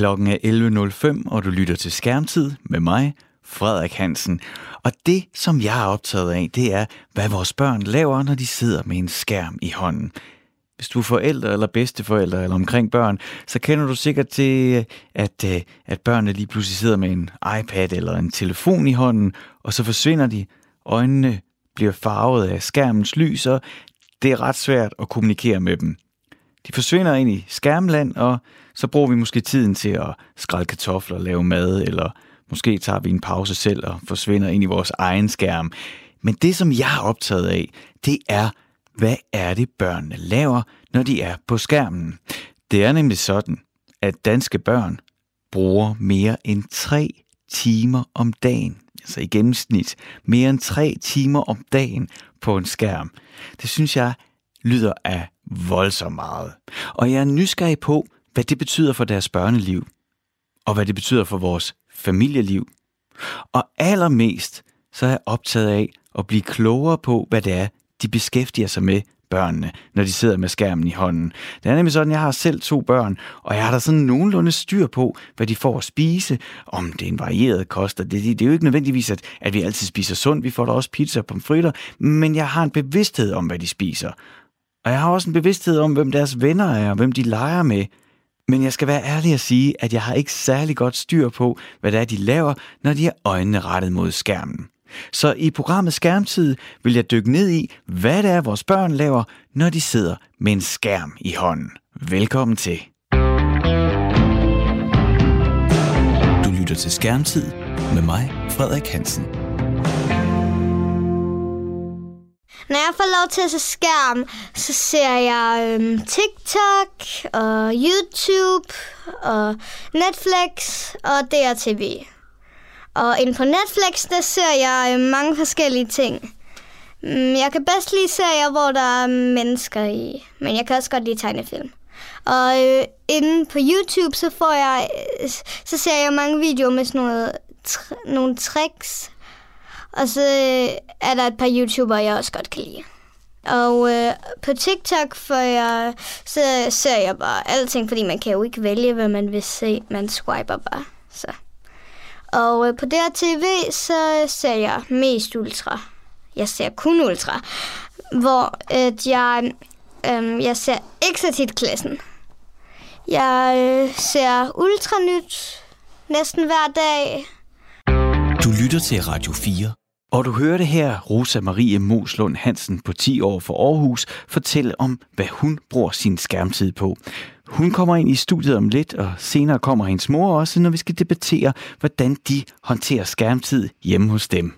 Klokken er 11.05, og du lytter til Skærmtid med mig, Frederik Hansen. Og det, som jeg er optaget af, det er, hvad vores børn laver, når de sidder med en skærm i hånden. Hvis du er forældre eller bedsteforældre eller omkring børn, så kender du sikkert til, at, øh, at børnene lige pludselig sidder med en iPad eller en telefon i hånden, og så forsvinder de. Øjnene bliver farvet af skærmens lys, og det er ret svært at kommunikere med dem. De forsvinder ind i skærmland, og så bruger vi måske tiden til at skrælle kartofler, og lave mad, eller måske tager vi en pause selv og forsvinder ind i vores egen skærm. Men det, som jeg er optaget af, det er, hvad er det, børnene laver, når de er på skærmen. Det er nemlig sådan, at danske børn bruger mere end tre timer om dagen, altså i gennemsnit mere end tre timer om dagen på en skærm. Det synes jeg lyder af voldsomt meget. Og jeg er nysgerrig på, hvad det betyder for deres børneliv, og hvad det betyder for vores familieliv. Og allermest så er jeg optaget af at blive klogere på, hvad det er, de beskæftiger sig med børnene, når de sidder med skærmen i hånden. Det er nemlig sådan, jeg har selv to børn, og jeg har da sådan nogenlunde styr på, hvad de får at spise, om det er en varieret kost. Det, det, det er jo ikke nødvendigvis, at, at vi altid spiser sundt. Vi får da også pizza og pomfritter, men jeg har en bevidsthed om, hvad de spiser. Og jeg har også en bevidsthed om, hvem deres venner er, og hvem de leger med. Men jeg skal være ærlig at sige, at jeg har ikke særlig godt styr på, hvad det er, de laver, når de har øjnene rettet mod skærmen. Så i programmet Skærmtid vil jeg dykke ned i, hvad det er, vores børn laver, når de sidder med en skærm i hånden. Velkommen til. Du lytter til Skærmtid med mig, Frederik Hansen. Når jeg får lov til at se skærm, så ser jeg øhm, TikTok og YouTube og Netflix og DRTV. Og inden på Netflix, der ser jeg øhm, mange forskellige ting. Mm, jeg kan bedst lide serier, hvor der er mennesker i, men jeg kan også godt lide tegnefilm. Og øh, inde på YouTube, så får jeg, øh, så ser jeg mange videoer med sådan noget, tr- nogle tricks, og så øh, er der et par YouTubere, jeg også godt kan lide. Og øh, på TikTok får jeg, så ser jeg bare alting, fordi man kan jo ikke vælge, hvad man vil se. Man swiper bare. Så. Og øh, på TV, så ser jeg mest ultra. Jeg ser kun ultra. Hvor øh, jeg, øh, jeg ser ikke så tit klassen. Jeg øh, ser ultranyt næsten hver dag. Du lytter til Radio 4. Og du hørte her Rosa Marie Moslund Hansen på 10 år for Aarhus fortælle om, hvad hun bruger sin skærmtid på. Hun kommer ind i studiet om lidt, og senere kommer hendes mor også, når vi skal debattere, hvordan de håndterer skærmtid hjemme hos dem.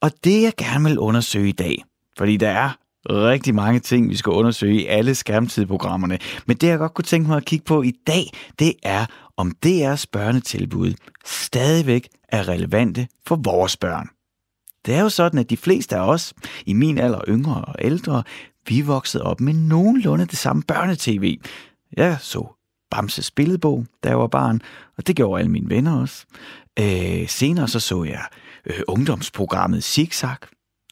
Og det jeg gerne vil undersøge i dag, fordi der er rigtig mange ting, vi skal undersøge i alle skærmtidprogrammerne. Men det, jeg godt kunne tænke mig at kigge på i dag, det er, om DR's børnetilbud stadigvæk er relevante for vores børn. Det er jo sådan, at de fleste af os, i min alder yngre og ældre, vi voksede op med nogenlunde det samme børnetv. Jeg så Bamses billedbog, da jeg var barn, og det gjorde alle mine venner også. Øh, senere så så jeg øh, ungdomsprogrammet Zigzag.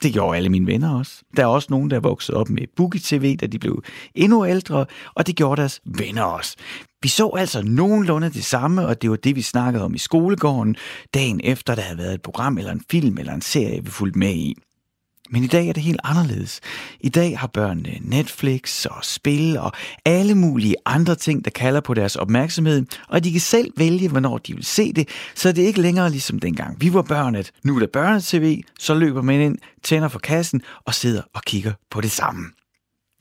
Det gjorde alle mine venner også. Der er også nogen, der voksede op med Boogie TV, da de blev endnu ældre, og det gjorde deres venner også. Vi så altså nogenlunde det samme, og det var det, vi snakkede om i skolegården, dagen efter der havde været et program eller en film eller en serie, vi fulgte med i. Men i dag er det helt anderledes. I dag har børnene Netflix og spil og alle mulige andre ting, der kalder på deres opmærksomhed, og de kan selv vælge, hvornår de vil se det, så det er ikke længere ligesom dengang vi var børn, at nu er der børnetv, så løber man ind, tænder for kassen og sidder og kigger på det samme.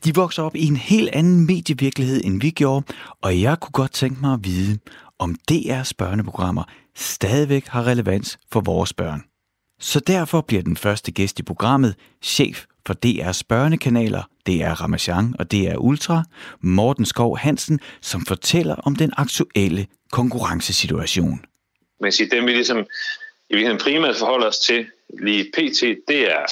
De vokser op i en helt anden medievirkelighed, end vi gjorde, og jeg kunne godt tænke mig at vide, om DR's børneprogrammer stadigvæk har relevans for vores børn. Så derfor bliver den første gæst i programmet chef for DR's børnekanaler, DR Ramachan og DR Ultra, Morten Skov Hansen, som fortæller om den aktuelle konkurrencesituation. Men sige, dem vi ligesom i virkeligheden primært forholder os til lige pt, det er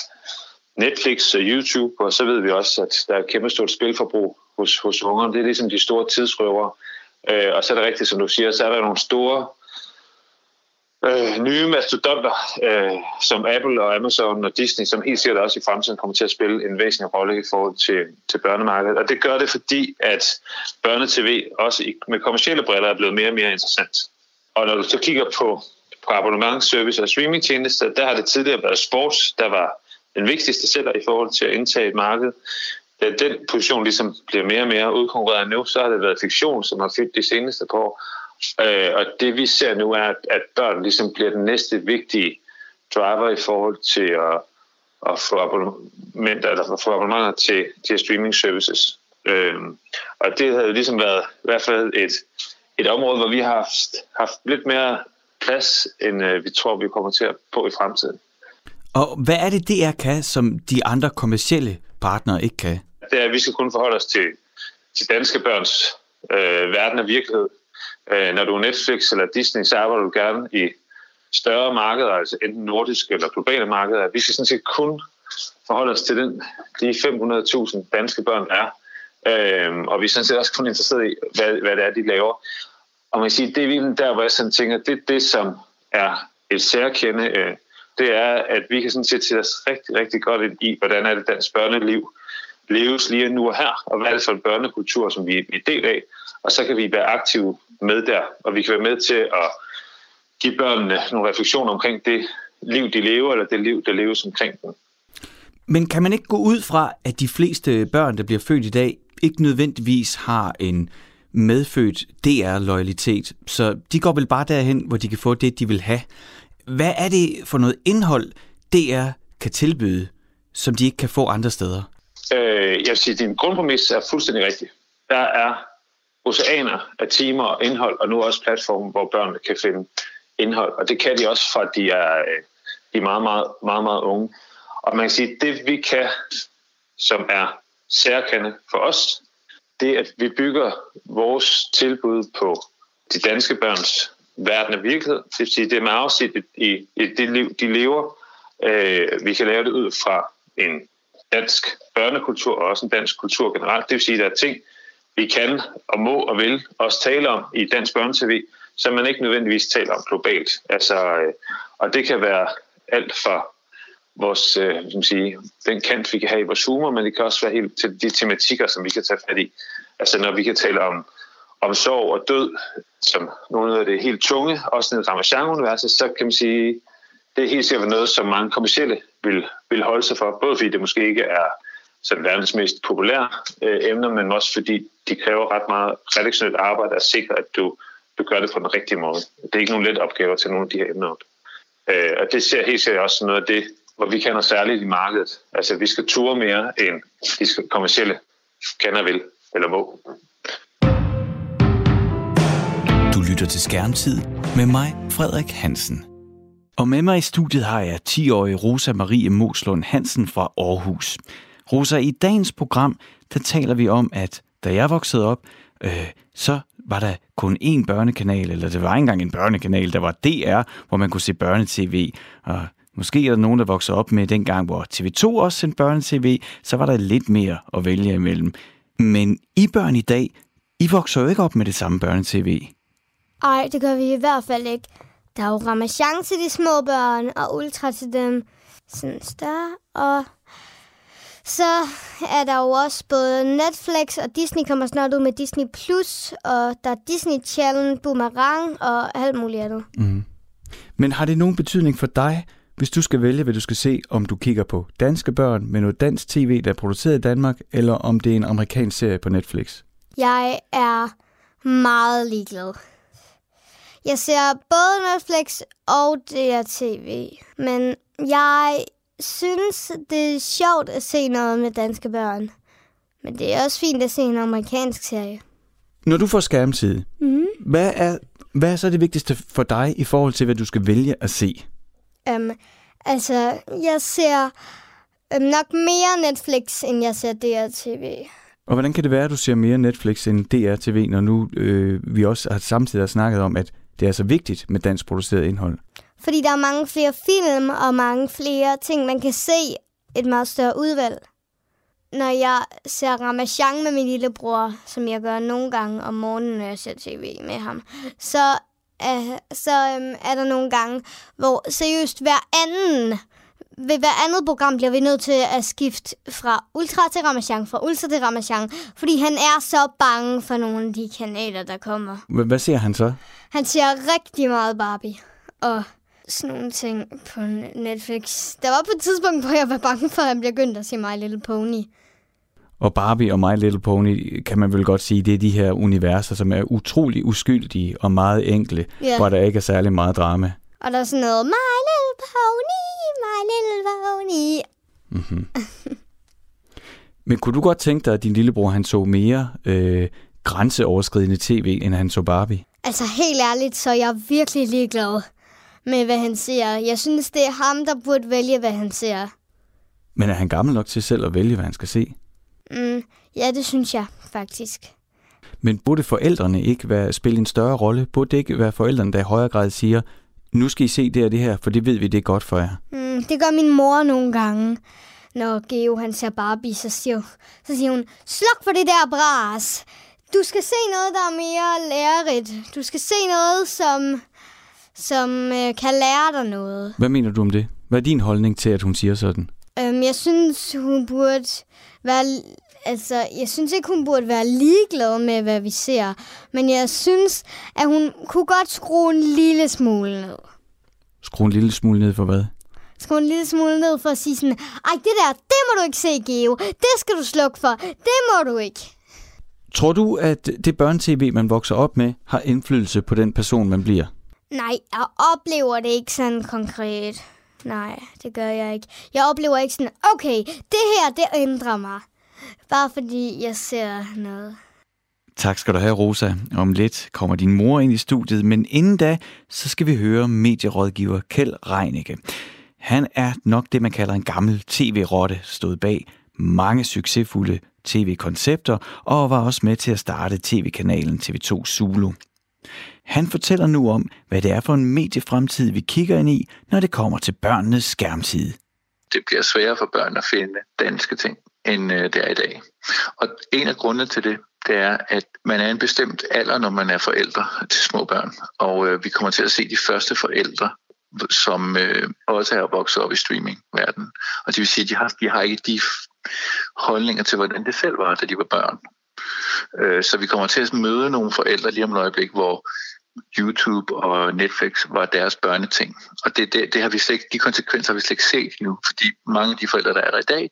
Netflix og YouTube, og så ved vi også, at der er et kæmpe stort spilforbrug hos, hos ungerne. Det er ligesom de store tidsrøver. Øh, og så er det rigtigt, som du siger, så er der nogle store øh, nye mastodonter, øh, som Apple og Amazon og Disney, som helt sikkert også i fremtiden kommer til at spille en væsentlig rolle i forhold til, til børnemarkedet. Og det gør det, fordi at børnetv også med kommersielle briller er blevet mere og mere interessant. Og når du så kigger på, på abonnementsservice og streamingtjenester, der har det tidligere været sports, der var den vigtigste sælger i forhold til at indtage et marked. Da den position ligesom bliver mere og mere udkonkurreret nu, så har det været fiktion, som har fyldt de seneste par år. Øh, og det vi ser nu er, at at børn ligesom bliver den næste vigtige driver i forhold til at, at få abonnementer, eller få abonnementer til, til streaming services. Øh, og det har jo ligesom været i hvert fald et, et område, hvor vi har haft, haft lidt mere plads, end øh, vi tror, vi kommer til at på i fremtiden. Og hvad er det, DR kan, som de andre kommercielle partnere ikke kan? Det er, at vi skal kun forholde os til, til danske børns øh, verden og virkelighed. Øh, når du er Netflix eller Disney, så arbejder du gerne i større markeder, altså enten nordiske eller globale markeder. Vi skal sådan set kun forholde os til den, de 500.000 danske børn er. Øh, og vi er sådan set også kun interesseret i, hvad, hvad det er, de laver. Og man kan sige, det er virkelig der, hvor jeg sådan tænker, det er det, som er et særkende, øh, det er, at vi kan sådan set sætte os rigtig, rigtig godt ind i, hvordan er det dansk børneliv leves lige nu og her, og hvad er det for en børnekultur, som vi er del af, og så kan vi være aktive med der, og vi kan være med til at give børnene nogle refleksioner omkring det liv, de lever, eller det liv, der leves omkring dem. Men kan man ikke gå ud fra, at de fleste børn, der bliver født i dag, ikke nødvendigvis har en medfødt DR-loyalitet, så de går vel bare derhen, hvor de kan få det, de vil have. Hvad er det for noget indhold, DR kan tilbyde, som de ikke kan få andre steder? Øh, jeg vil sige, at din grundpræmis er fuldstændig rigtig. Der er oceaner af timer og indhold, og nu også platformen, hvor børnene kan finde indhold. Og det kan de også, for de er, øh, de er meget, meget, meget, meget unge. Og man kan sige, at det vi kan, som er særkende for os, det er, at vi bygger vores tilbud på de danske børns verden af virkelighed. Det vil sige, det er med afsæt i, i det liv, de lever. Øh, vi kan lave det ud fra en dansk børnekultur og også en dansk kultur generelt. Det vil sige, at der er ting, vi kan og må og vil også tale om i dansk børnetv, som man ikke nødvendigvis taler om globalt. Altså, øh, og det kan være alt fra vores, øh, som sige, den kant, vi kan have i vores humor, men det kan også være helt til de tematikker, som vi kan tage fat i. Altså når vi kan tale om, om sorg og død, som nogle af det helt tunge, også i Ramachan-universet, så kan man sige, det er helt sikkert noget, som mange kommersielle vil, vil holde sig for, både fordi det måske ikke er sådan verdens mest populære øh, emner, men også fordi de kræver ret meget redaktionelt arbejde at sikre, at du, du gør det på den rigtige måde. Det er ikke nogen let opgave til nogle af de her emner. Øh, og det ser helt sikkert også som noget af det, hvor vi kender særligt i markedet. Altså, vi skal ture mere, end de kommersielle kender vil eller må. Lytter til Skærmtid med mig, Frederik Hansen. Og med mig i studiet har jeg 10-årige Rosa Marie Moslund Hansen fra Aarhus. Rosa, i dagens program, der taler vi om, at da jeg voksede op, øh, så var der kun én børnekanal, eller det var ikke engang en børnekanal, der var DR, hvor man kunne se børnetv. Og måske er der nogen, der voksede op med dengang, hvor TV2 også sendte børnetv, så var der lidt mere at vælge imellem. Men I børn i dag, I vokser jo ikke op med det samme børnetv. Nej, det gør vi i hvert fald ikke. Der er jo Ramachan til de små børn, og Ultra til dem sådan større. Og så er der jo også både Netflix og Disney kommer snart ud med Disney+, Plus, og der er Disney Channel, Boomerang og alt muligt andet. Mm. Men har det nogen betydning for dig, hvis du skal vælge, hvad du skal se, om du kigger på danske børn med noget dansk tv, der er produceret i Danmark, eller om det er en amerikansk serie på Netflix? Jeg er meget ligeglad. Jeg ser både Netflix og DRTV, men jeg synes, det er sjovt at se noget med danske børn. Men det er også fint at se en amerikansk serie. Når du får skærmtid, mm. hvad, er, hvad er så det vigtigste for dig i forhold til, hvad du skal vælge at se? Um, altså, jeg ser um, nok mere Netflix, end jeg ser DRTV. Og hvordan kan det være, at du ser mere Netflix end DRTV, når nu øh, vi også har samtidig har snakket om, at det er så vigtigt med dansk produceret indhold? Fordi der er mange flere film og mange flere ting, man kan se et meget større udvalg. Når jeg ser Ramachan med min lillebror, som jeg gør nogle gange om morgenen, når jeg ser tv med ham, så uh, så um, er der nogle gange, hvor seriøst hver anden ved hver andet program bliver vi nødt til at skifte fra Ultra til Ramachan, fra Ultra til Ramachan, fordi han er så bange for nogle af de kanaler, der kommer. Hvad ser han så? Han ser rigtig meget Barbie, og sådan nogle ting på Netflix. Der var på et tidspunkt, hvor jeg var bange for, at han begyndte at se My Little Pony. Og Barbie og My Little Pony, kan man vel godt sige, det er de her universer, som er utrolig uskyldige og meget enkle, yeah. hvor der ikke er særlig meget drama. Og der er sådan noget, My Little Pony, My Little Pony. Mm-hmm. Men kunne du godt tænke dig, at din lillebror han så mere øh, grænseoverskridende tv, end han så Barbie? Altså helt ærligt, så jeg er virkelig ligeglad med, hvad han ser. Jeg synes, det er ham, der burde vælge, hvad han ser. Men er han gammel nok til selv at vælge, hvad han skal se? Mm, ja, det synes jeg faktisk. Men burde forældrene ikke være, spille en større rolle? Burde det ikke være forældrene, der i højere grad siger, nu skal I se det og det her, for det ved vi, det er godt for jer? Mm, det gør min mor nogle gange. Når Geo han ser Barbie, så siger, så siger hun, sluk for det der bras. Du skal se noget, der er mere lærerigt. Du skal se noget, som, som øh, kan lære dig noget. Hvad mener du om det? Hvad er din holdning til, at hun siger sådan? Øhm, jeg synes, hun burde være... Altså, jeg synes ikke, hun burde være ligeglad med, hvad vi ser. Men jeg synes, at hun kunne godt skrue en lille smule ned. Skrue en lille smule ned for hvad? Skrue en lille smule ned for at sige sådan, ej, det der, det må du ikke se, Geo. Det skal du slukke for. Det må du ikke. Tror du, at det børnetv, man vokser op med, har indflydelse på den person, man bliver? Nej, jeg oplever det ikke sådan konkret. Nej, det gør jeg ikke. Jeg oplever ikke sådan, okay, det her, det ændrer mig. Bare fordi jeg ser noget. Tak skal du have, Rosa. Om lidt kommer din mor ind i studiet, men inden da, så skal vi høre medierådgiver Kjeld Reinicke. Han er nok det, man kalder en gammel tv-rotte, stod bag mange succesfulde tv-koncepter og var også med til at starte tv-kanalen TV2 Zulu. Han fortæller nu om, hvad det er for en mediefremtid, vi kigger ind i, når det kommer til børnenes skærmtid. Det bliver sværere for børn at finde danske ting, end øh, det er i dag. Og en af grundene til det, det er, at man er en bestemt alder, når man er forældre til små børn. Og øh, vi kommer til at se de første forældre, som øh, også er vokset op i streamingverdenen. Og det vil sige, at de har, de har ikke de holdninger til, hvordan det selv var, da de var børn. Øh, så vi kommer til at møde nogle forældre lige om et øjeblik, hvor YouTube og Netflix var deres børneting. Og det, det, det har vi slet, ikke, de konsekvenser har vi slet ikke set nu, fordi mange af de forældre, der er der i dag,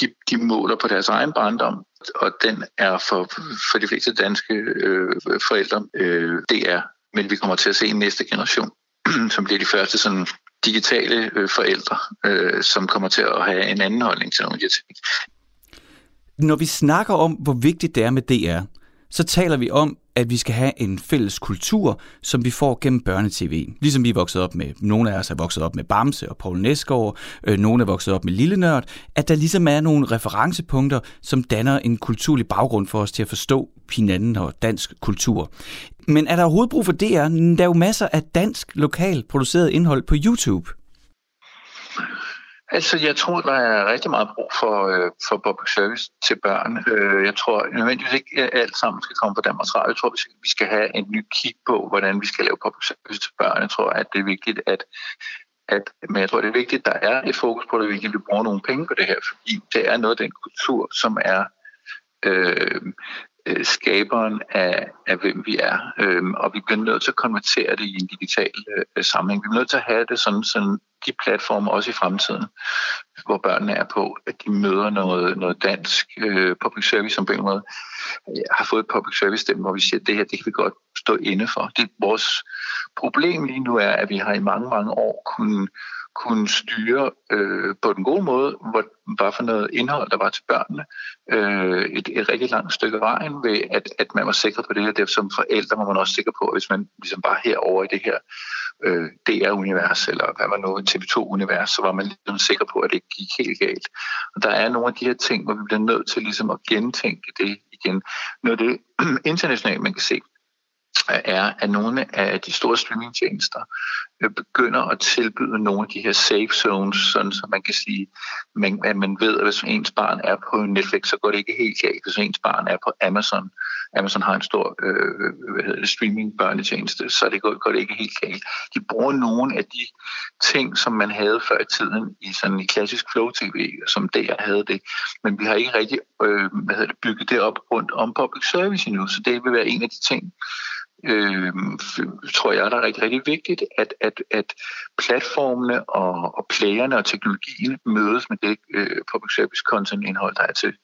de, de måler på deres egen barndom, og den er for, for de fleste danske øh, forældre, øh, det er. Men vi kommer til at se en næste generation, som bliver de første sådan digitale øh, forældre, øh, som kommer til at have en anden holdning til nogle af de ting. Når vi snakker om, hvor vigtigt det er med DR, så taler vi om, at vi skal have en fælles kultur, som vi får gennem børnetv. Ligesom vi er vokset op med, nogle af os er vokset op med Bamse og Paul Næsgaard, øh, nogle er vokset op med Lille Nørd, at der ligesom er nogle referencepunkter, som danner en kulturlig baggrund for os til at forstå hinanden og dansk kultur. Men er der overhovedet brug for DR? Der er jo masser af dansk, lokalt produceret indhold på YouTube. Altså, jeg tror, der er rigtig meget brug for, øh, for public service til børn. Øh, jeg tror nødvendigvis ikke, at alt sammen skal komme på Danmarks Radio. Jeg tror, vi skal have en ny kig på, hvordan vi skal lave public service til børn. Jeg tror, at det er vigtigt, at at, men jeg tror, det er vigtigt, at der er et fokus på, det er vigtigt, at vi bruger nogle penge på det her, fordi det er noget af den kultur, som er øh, øh, skaberen af, af, hvem vi er. Øhm, og vi bliver nødt til at konvertere det i en digital øh, sammenhæng. Vi bliver nødt til at have det sådan, sådan de platforme også i fremtiden, hvor børnene er på, at de møder noget, noget dansk øh, public service, som på en måde øh, har fået et public service stemme, hvor vi siger, at det her, det kan vi godt stå inde for. Det, vores problem lige nu er, at vi har i mange, mange år kunnet kunne styre øh, på den gode måde, hvor, hvad for noget indhold der var til børnene, øh, et, et rigtig langt stykke vejen ved, at, at man var sikker på det her. Det, som forældre var man også sikker på, at hvis man ligesom bare herover i det her øh, DR-univers, eller hvad var nu, TV2-univers, så var man ligesom sikker på, at det gik helt galt. Og der er nogle af de her ting, hvor vi bliver nødt til ligesom at gentænke det igen. Noget af det internationalt, man kan se, er, at nogle af de store streamingtjenester øh, begynder at tilbyde nogle af de her safe zones, sådan så man kan sige, man, at man ved, at hvis ens barn er på Netflix, så går det ikke helt galt. Hvis ens barn er på Amazon, Amazon har en stor øh, hvad hedder det, streaming børnetjeneste, så det går, går det ikke helt galt. De bruger nogle af de ting, som man havde før i tiden i sådan en klassisk flow tv, som der havde det, men vi har ikke rigtig øh, hvad hedder det, bygget det op rundt om public service endnu, så det vil være en af de ting, øh, tror jeg, der er rigtig, rigtig vigtigt, at, at, at platformene og, og playerne og teknologien mødes med det øh, public service content indhold, der er til,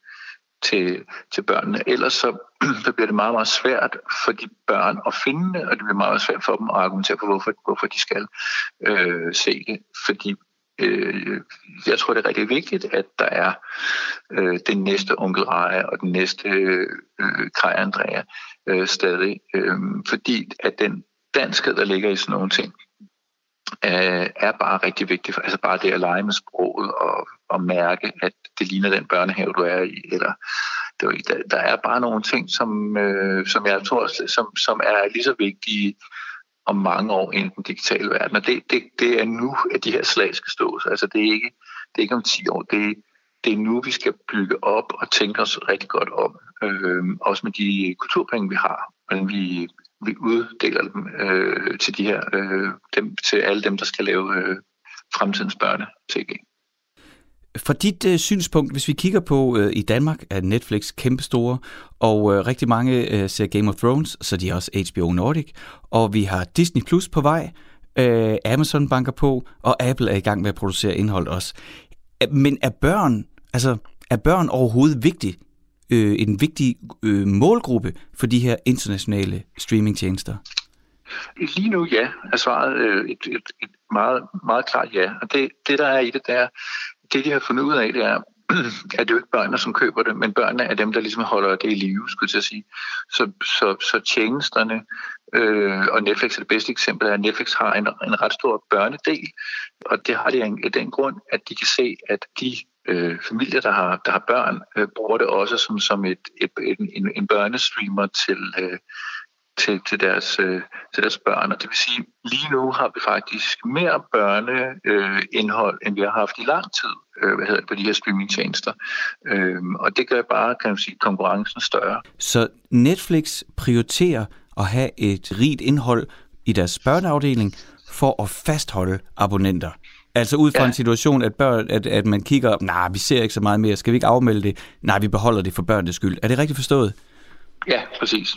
til, til børnene. Ellers så, så bliver det meget, meget svært for de børn at finde det, og det bliver meget svært for dem at argumentere for, hvorfor, hvorfor de skal øh, se det. Fordi øh, jeg tror, det er rigtig vigtigt, at der er øh, den næste onkel Raja og den næste øh, Kaj Andrea øh, stadig. Øh, fordi at den danskhed, der ligger i sådan nogle ting, øh, er bare rigtig vigtigt. Altså bare det at lege med sproget og, og mærke, at det ligner den børnehave, du er i. Eller, der, der er bare nogle ting, som, øh, som jeg tror, som, som er lige så vigtige om mange år i den digitale verden. Og det, det, det er nu, at de her slag skal stås. Altså det er ikke, det er ikke om 10 år. Det, det er nu, vi skal bygge op og tænke os rigtig godt om. Øh, også med de kulturpenge, vi har, hvordan vi, vi uddeler dem øh, til de her, øh, dem, til alle dem, der skal lave øh, fremtidens børne-tv. For dit øh, synspunkt, hvis vi kigger på øh, i Danmark, er Netflix kæmpestore, og øh, rigtig mange øh, ser Game of Thrones, så de er også HBO Nordic, og vi har Disney Plus på vej, øh, Amazon banker på, og Apple er i gang med at producere indhold også. Men er børn, altså er børn overhovedet vigtigt, øh, en vigtig øh, målgruppe for de her internationale streamingtjenester? Lige nu ja, er svaret øh, et, et, et meget, meget klart ja. Og det, det der er i det, der er, det de har fundet ud af, det er, at det jo ikke børnene, som køber det, men børnene er dem, der ligesom holder det i live, skulle jeg sige. Så, så, så tjenesterne, øh, og Netflix er det bedste eksempel, er, at Netflix har en, en ret stor børnedel, og det har de af den grund, at de kan se, at de øh, familier, der har, der har børn, øh, bruger det også som, som et, et, en, en børnestreamer til, øh, til, til, deres, øh, til deres børn. Og det vil sige, lige nu har vi faktisk mere børneindhold, øh, end vi har haft i lang tid øh, hvad hedder det, på de her streamingtjenester. Øh, og det gør bare, kan man sige, konkurrencen større. Så Netflix prioriterer at have et rigt indhold i deres børneafdeling for at fastholde abonnenter. Altså ud fra ja. en situation, at, børn, at, at man kigger, nej, nah, vi ser ikke så meget mere, skal vi ikke afmelde det? Nej, vi beholder det for børnenes skyld. Er det rigtigt forstået? Ja, præcis.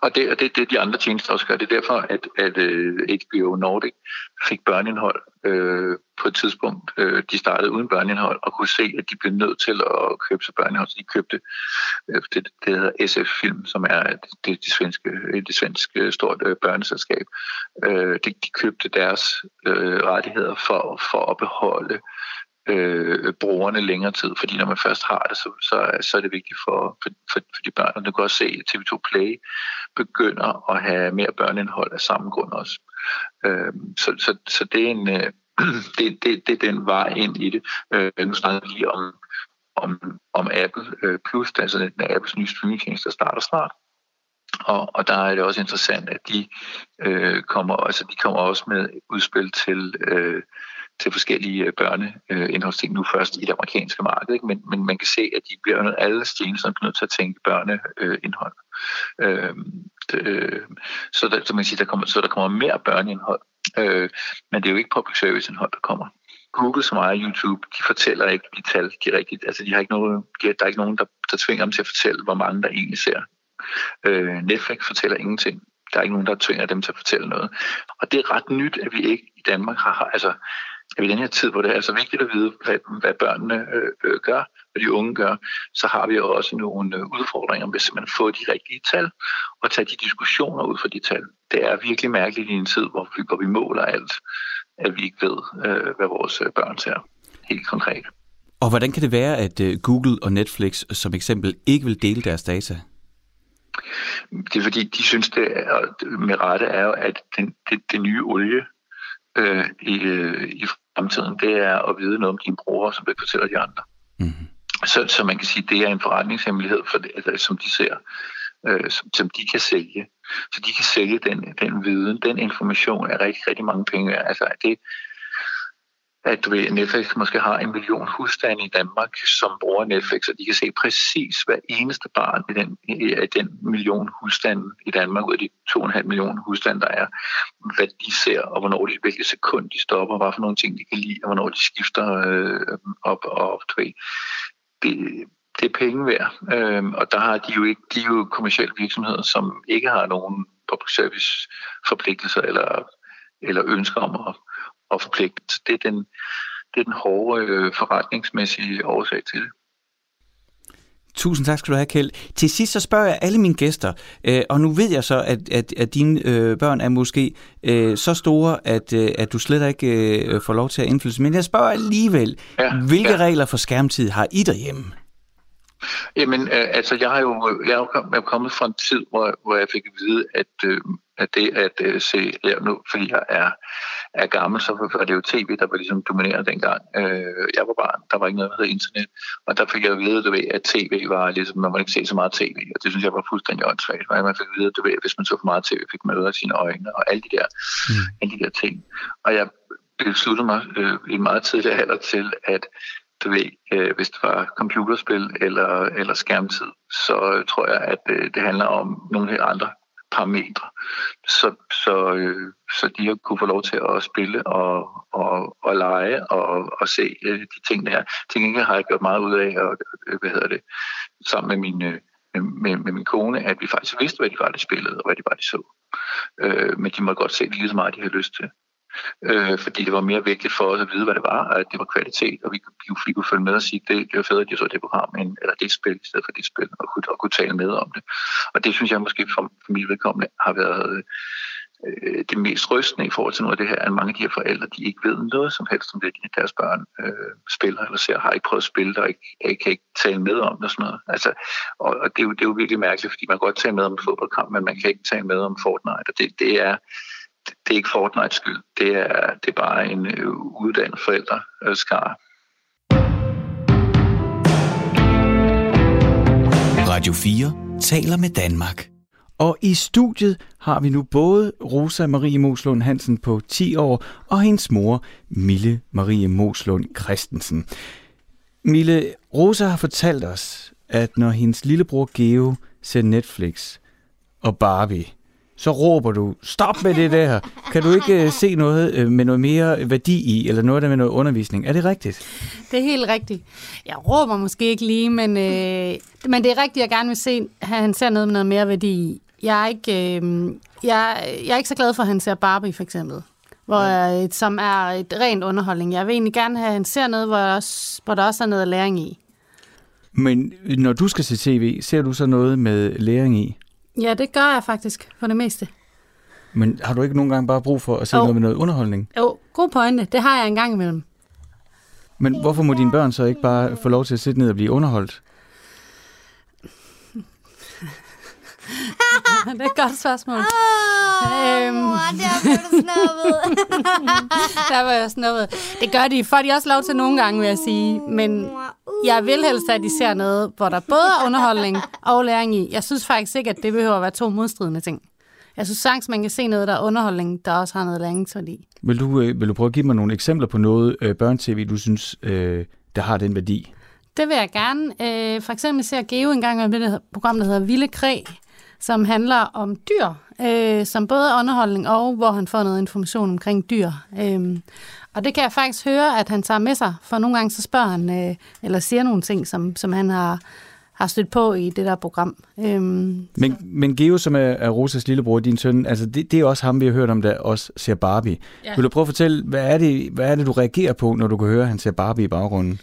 Og det er det, det, de andre tjenester også gør. Det er derfor, at, at øh, HBO Nordic fik børneindhold øh, på et tidspunkt. Øh, de startede uden børneindhold og kunne se, at de blev nødt til at købe sig børneindhold. Så de købte øh, det, det hedder SF Film, som er det, det, svenske, det svenske øh, øh, stort øh, børneselskab. Øh, de, de købte deres øh, rettigheder for, for at beholde øh, brugerne længere tid, fordi når man først har det, så, så, så er det vigtigt for, for, for, for de børn. Og du kan også se, at TV2 Play begynder at have mere børneindhold af samme grund også. Øh, så, så, så det er en... Øh, det, det, det er den vej ind i det. Øh, nu snakker vi lige om, om, om Apple øh, Plus, altså den Apples nye streamingtjeneste, der starter snart. Og, og der er det også interessant, at de øh, kommer, altså de kommer også med udspil til øh, til forskellige øh, børneindholdsting øh, nu først i det amerikanske marked. Ikke? Men, men man kan se, at de bliver nødt, alle tjenester nødt til at tænke børneindhold. Øh, øhm, øh, så, der, så man siger, der kommer, så der kommer mere børneindhold. Øh, men det er jo ikke public service indhold, der kommer. Google, som ejer YouTube, de fortæller ikke de tal, de rigtigt. Altså, de har ikke noget, de, der er ikke nogen, der, der tvinger dem til at fortælle, hvor mange der egentlig ser. Øh, Netflix fortæller ingenting. Der er ikke nogen, der tvinger dem til at fortælle noget. Og det er ret nyt, at vi ikke i Danmark har, altså i den her tid, hvor det er så vigtigt at vide, hvad, hvad børnene øh, gør, hvad de unge gør, så har vi også nogle øh, udfordringer med at få de rigtige tal og tage de diskussioner ud fra de tal. Det er virkelig mærkeligt i en tid, hvor vi, hvor vi måler alt, at vi ikke ved, øh, hvad vores øh, børn ser helt konkret. Og hvordan kan det være, at øh, Google og Netflix som eksempel ikke vil dele deres data? Det er fordi, de synes, det er, med rette er jo, at den, det, det nye olie øh, i, i fremtiden, det er at vide noget om dine brugere, som det fortæller de andre. Mm-hmm. Så, så man kan sige, det er en forretningshemmelighed, for det, altså, som de ser øh, som, som de kan sælge. Så de kan sælge den, den viden, den information er rigtig, rigtig mange penge. Altså det, at du ved, Netflix måske har en million husstande i Danmark, som bruger Netflix, og de kan se præcis hver eneste barn i den, i den million husstande i Danmark, ud af de 2,5 millioner husstande, der er, hvad de ser, og hvornår de hvilket sekund de stopper, hvad for nogle ting de kan lide, og hvornår de skifter øh, op og du ved, det, det er penge værd, øh, og der har de jo ikke, de er jo kommersielle virksomheder, som ikke har nogen public service forpligtelser eller, eller ønsker om at og forpligtet. Det er den, det er den hårde øh, forretningsmæssige årsag til det. Tusind tak skal du have, Kjeld. Til sidst så spørger jeg alle mine gæster, øh, og nu ved jeg så, at, at, at dine øh, børn er måske øh, så store, at, øh, at du slet ikke øh, får lov til at indflydelse. Men jeg spørger alligevel, ja, hvilke ja. regler for skærmtid har I derhjemme? Jamen, øh, altså, jeg har jo jeg er kommet fra en tid, hvor, hvor jeg fik at vide, at, øh, at det at øh, se, ja, nu, fordi jeg er, er gammel, så var det jo tv, der var ligesom dominerende dengang. Øh, jeg var barn, der var ikke noget, der hed internet, og der fik jeg at vide, du ved, at tv var ligesom, man måtte ikke se så meget tv, og det synes jeg var fuldstændig åndssvagt, man fik at vide, du ved, at hvis man så for meget tv, fik man af sine øjne, og alle de der, mm. alle de der ting. Og jeg besluttede mig øh, i en meget tidlig alder til, at du ved, øh, hvis det var computerspil eller, eller skærmtid, så tror jeg, at øh, det handler om nogle helt andre parametre. Så, så, øh, så de har kunne få lov til at spille og, og, og lege og, og se øh, de ting der. Til gengæld har jeg gjort meget ud af, og, øh, hvad hedder det, sammen med min, øh, med, med min kone, at vi faktisk vidste, hvad de var, de spillede, og hvad de var, de så. Øh, men de må godt se lige så meget, de har lyst til øh, fordi det var mere vigtigt for os at vide, hvad det var, at det var kvalitet, og vi, vi, vi kunne følge med og sige, det, det var fedt, at de så det program, end, eller det spil i stedet for det spil, og kunne, og kunne tale med om det. Og det synes jeg måske for, for mit vedkommende har været øh, det mest rystende i forhold til noget af det her, at mange af de her forældre, de ikke ved noget som helst om det, deres børn øh, spiller eller ser, har ikke prøvet at spille det, og ikke, ikke, kan ikke tale med om det og sådan noget. Altså, og, og det, er jo, det er jo virkelig mærkeligt, fordi man kan godt tale med om en fodboldkamp, men man kan ikke tale med om Fortnite, og det, det er det er ikke Fortnite skyld. Det er, det er bare en øh, uddannet forældre skar. Radio 4 taler med Danmark. Og i studiet har vi nu både Rosa Marie Moslund Hansen på 10 år og hendes mor Mille Marie Moslund Christensen. Mille, Rosa har fortalt os, at når hendes lillebror Geo ser Netflix og Barbie, så råber du, stop med det der. Kan du ikke uh, se noget uh, med noget mere værdi i, eller noget der med noget undervisning? Er det rigtigt? Det er helt rigtigt. Jeg råber måske ikke lige, men, uh, men det er rigtigt, jeg gerne vil se, at han ser noget med noget mere værdi i. Jeg er ikke, uh, jeg, jeg er ikke så glad for, at han ser Barbie, for eksempel. Hvor, ja. som er et rent underholdning. Jeg vil egentlig gerne have, at han ser noget, hvor der, også, hvor der også er noget læring i. Men når du skal se tv, ser du så noget med læring i? Ja, det gør jeg faktisk for det meste. Men har du ikke nogen gange bare brug for at se jo. noget med noget underholdning? Jo, god pointe. Det har jeg en gang imellem. Men hvorfor må dine børn så ikke bare få lov til at sidde ned og blive underholdt? det er et godt spørgsmål. Oh, øhm. mor, der var du snuppet. der var jeg snuppet. Det gør de. Får de også lov til nogle gange, vil jeg sige. Men jeg vil helst, at de ser noget, hvor der både er underholdning og læring i. Jeg synes faktisk ikke, at det behøver at være to modstridende ting. Jeg synes sagtens, man kan se noget, der er underholdning, der også har noget læringsværdi. Vil du, øh, vil du prøve at give mig nogle eksempler på noget øh, børn-tv, du synes, øh, der har den værdi? Det vil jeg gerne. Øh, for eksempel ser Geo engang om det program, der hedder Vilde Kræ, som handler om dyr, øh, som både er underholdning og hvor han får noget information omkring dyr. Øh, og det kan jeg faktisk høre, at han tager med sig, for nogle gange så spørger han, øh, eller siger nogle ting, som, som han har, har stødt på i det der program. Øhm, men, men Geo, som er, er Rosas lillebror, din søn, altså det, det er også ham, vi har hørt om, der også ser Barbie. Ja. Vil du prøve at fortælle, hvad er, det, hvad er det, du reagerer på, når du kan høre, at han ser Barbie i baggrunden?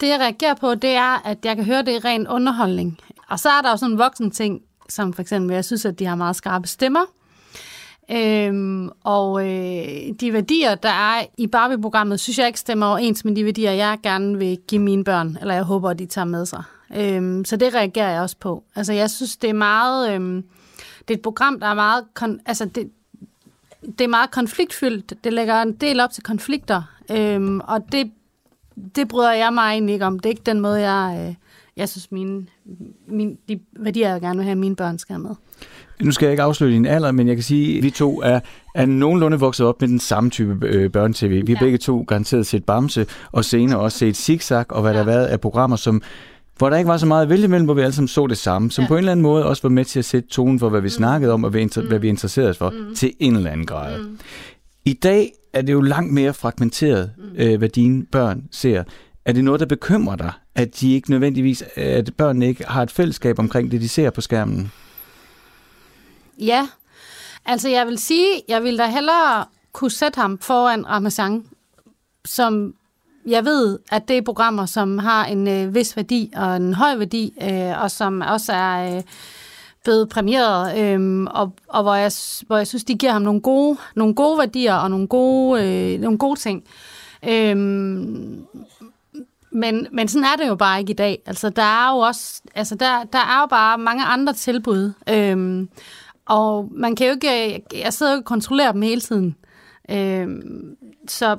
Det, jeg reagerer på, det er, at jeg kan høre, det er ren underholdning. Og så er der jo sådan en voksen ting, som for eksempel, jeg synes, at de har meget skarpe stemmer. Øhm, og øh, de værdier, der er i Barbie-programmet, synes jeg ikke stemmer overens med de værdier, jeg gerne vil give mine børn, eller jeg håber, at de tager med sig. Øhm, så det reagerer jeg også på. Altså, jeg synes, det er meget... Øhm, det er et program, der er meget... Kon- altså, det, det er meget konfliktfyldt. Det lægger en del op til konflikter. Øhm, og det, det bryder jeg mig egentlig ikke om. Det er ikke den måde, jeg, øh, jeg synes, mine, mine, de værdier, jeg gerne vil have, mine børn skal have med. Nu skal jeg ikke afsløre din alder, men jeg kan sige, at vi to er, er nogenlunde vokset op med den samme type øh, børnetv. Vi har ja. begge to garanteret set Bamse, og senere også set Zigzag, og hvad ja. der har været af programmer, som hvor der ikke var så meget at vælge mellem, hvor vi alle sammen så det samme, som ja. på en eller anden måde også var med til at sætte tonen for, hvad vi mm. snakkede om, og hvad, inter- mm. hvad vi interesserede os for, mm. til en eller anden grad. Mm. I dag er det jo langt mere fragmenteret, mm. øh, hvad dine børn ser. Er det noget, der bekymrer dig, at de ikke nødvendigvis, at børnene ikke har et fællesskab omkring det, de ser på skærmen? Ja, altså jeg vil sige, jeg vil da hellere kunne sætte ham foran Ramazan, som jeg ved, at det er programmer, som har en øh, vis værdi og en høj værdi, øh, og som også er øh, blevet præmieret, øhm, og, og hvor, jeg, hvor jeg synes, de giver ham nogle gode, nogle gode værdier og nogle gode, øh, nogle gode ting. Øhm, men, men sådan er det jo bare ikke i dag. Altså, der er jo også, altså, der, der er jo bare mange andre tilbud. Øhm, og man kan jo ikke, jeg sidder jo og kontrollerer dem hele tiden. Øhm, så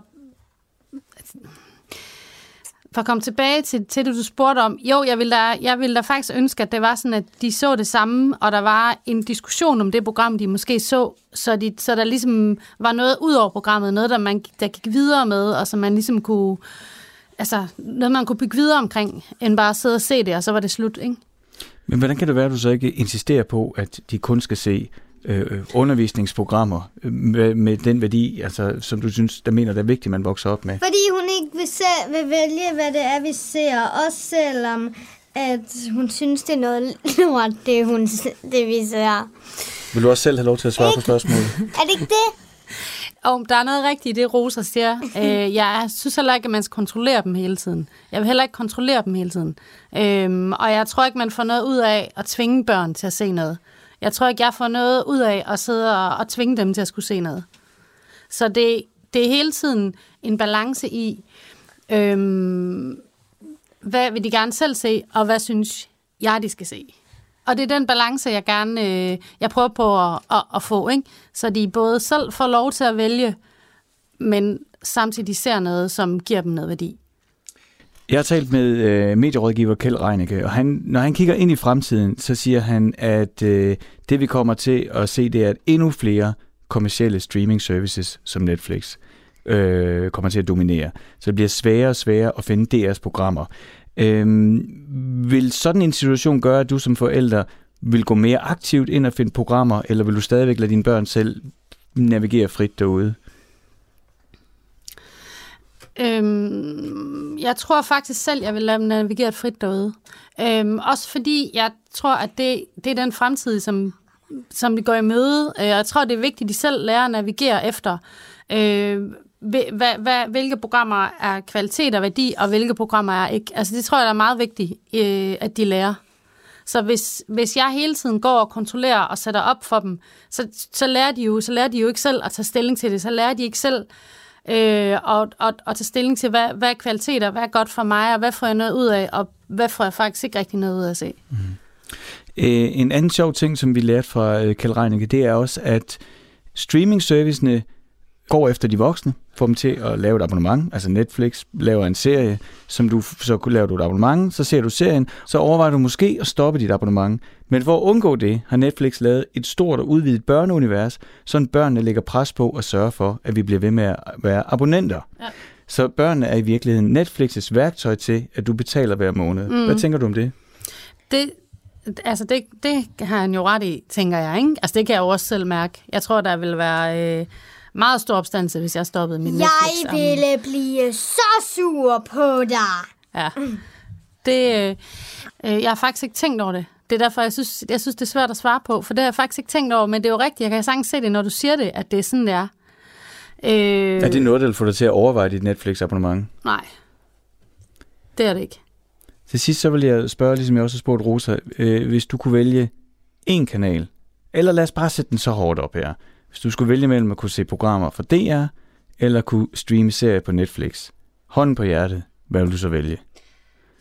for at komme tilbage til, til det, du spurgte om. Jo, jeg ville, da, jeg ville da faktisk ønske, at det var sådan, at de så det samme, og der var en diskussion om det program, de måske så, så, de, så der ligesom var noget ud over programmet, noget, der, man, der gik videre med, og så man ligesom kunne, altså noget, man kunne bygge videre omkring, end bare sidde og se det, og så var det slut, ikke? Men hvordan kan det være, at du så ikke insisterer på, at de kun skal se øh, undervisningsprogrammer øh, med, med den værdi, altså, som du synes, der mener, det er vigtigt, man vokser op med? Fordi hun ikke vil, se, vil vælge, hvad det er, vi ser, også selvom at hun synes, det er noget lort, det, hun, det vi ser. Vil du også selv have lov til at svare ikke? på spørgsmålet? Er det ikke det? Og der er noget rigtigt i det, Rosa siger. Øh, jeg synes heller ikke, at man skal kontrollere dem hele tiden. Jeg vil heller ikke kontrollere dem hele tiden. Øhm, og jeg tror ikke, man får noget ud af at tvinge børn til at se noget. Jeg tror ikke, jeg får noget ud af at sidde og, og tvinge dem til at skulle se noget. Så det, det er hele tiden en balance i, øhm, hvad vil de gerne selv se, og hvad synes jeg, de skal se. Og det er den balance, jeg gerne øh, jeg prøver på at, at, at få, ikke? så de både selv får lov til at vælge, men samtidig ser noget, som giver dem noget værdi. Jeg har talt med øh, medierådgiver Kjeld Reinicke, og han, når han kigger ind i fremtiden, så siger han, at øh, det vi kommer til at se, det er, at endnu flere kommersielle streaming services som Netflix øh, kommer til at dominere. Så det bliver sværere og sværere at finde DR's programmer. Øh, vil sådan en situation gøre, at du som forælder vil gå mere aktivt ind og finde programmer, eller vil du stadigvæk lade dine børn selv navigere frit derude? Øhm, jeg tror faktisk selv, jeg vil lade dem navigere frit derude. Øhm, også fordi jeg tror, at det, det er den fremtid, som, som vi går i møde. Øh, jeg tror, det er vigtigt, at de selv lærer at navigere efter. Øh, hvad, hvad, hvilke programmer er kvalitet og værdi, og hvilke programmer er ikke. Altså det tror jeg er meget vigtigt, øh, at de lærer. Så hvis, hvis jeg hele tiden går og kontrollerer og sætter op for dem, så, så, lærer de jo, så lærer de jo ikke selv at tage stilling til det. Så lærer de ikke selv øh, og, og, og tage stilling til, hvad, hvad er kvaliteter, hvad er godt for mig, og hvad får jeg noget ud af, og hvad får jeg faktisk ikke rigtig noget ud af at se. Mm. Øh, en anden sjov ting, som vi lærte fra øh, Kjell Reinicke, det er også, at streaming-servicene går efter de voksne, får dem til at lave et abonnement. Altså Netflix laver en serie, som du så laver du et abonnement, så ser du serien, så overvejer du måske at stoppe dit abonnement. Men for at undgå det, har Netflix lavet et stort og udvidet børneunivers, så børnene lægger pres på at sørge for, at vi bliver ved med at være abonnenter. Ja. Så børnene er i virkeligheden Netflix's værktøj til, at du betaler hver måned. Mm. Hvad tænker du om det? Det, altså det, det har han jo ret i, tænker jeg. Ikke? Altså det kan jeg jo også selv mærke. Jeg tror, der vil være... Øh, meget stor opstandelse, hvis jeg stoppede min Netflix. Jeg ville blive så sur på dig. Ja. Det, øh, øh, jeg har faktisk ikke tænkt over det. Det er derfor, jeg synes, jeg synes, det er svært at svare på, for det har jeg faktisk ikke tænkt over, men det er jo rigtigt. Jeg kan sagtens se det, når du siger det, at det er sådan, det er. Øh, er det noget, der vil få dig til at overveje dit Netflix-abonnement? Nej, det er det ikke. Til sidst så vil jeg spørge, ligesom jeg også har spurgt Rosa, øh, hvis du kunne vælge en kanal, eller lad os bare sætte den så hårdt op her. Hvis du skulle vælge mellem at kunne se programmer fra DR, eller kunne streame serier på Netflix, hånden på hjertet, hvad vil du så vælge?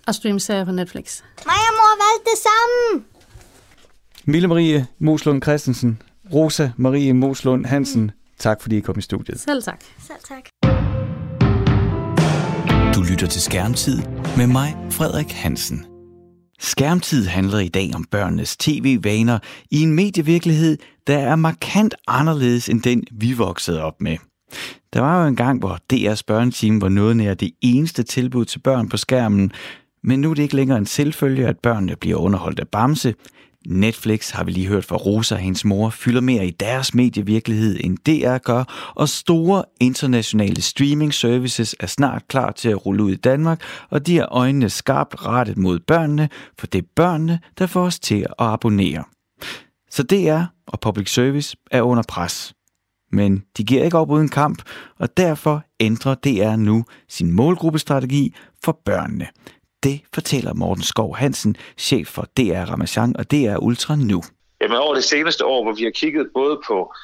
At streame serier på Netflix. Mig og mor valgte det samme. Mille Marie Moslund Christensen, Rosa Marie Moslund Hansen, mm. tak fordi I kom i studiet. Selv tak. Selv tak. Du lytter til Skærmtid med mig, Frederik Hansen. Skærmtid handler i dag om børnenes tv-vaner i en medievirkelighed, der er markant anderledes end den, vi voksede op med. Der var jo en gang, hvor DR's børneteam var noget nær det eneste tilbud til børn på skærmen, men nu er det ikke længere en selvfølge, at børnene bliver underholdt af Bamse. Netflix har vi lige hørt fra Rosa og hendes mor fylder mere i deres medievirkelighed end DR gør, og store internationale streaming services er snart klar til at rulle ud i Danmark, og de har øjnene skarpt rettet mod børnene, for det er børnene, der får os til at abonnere. Så DR og public service er under pres. Men de giver ikke op uden kamp, og derfor ændrer DR nu sin målgruppestrategi for børnene. Det fortæller Morten Skov Hansen, chef for DR Ramachan og DR Ultra nu. Jamen over det seneste år, hvor vi har kigget både på,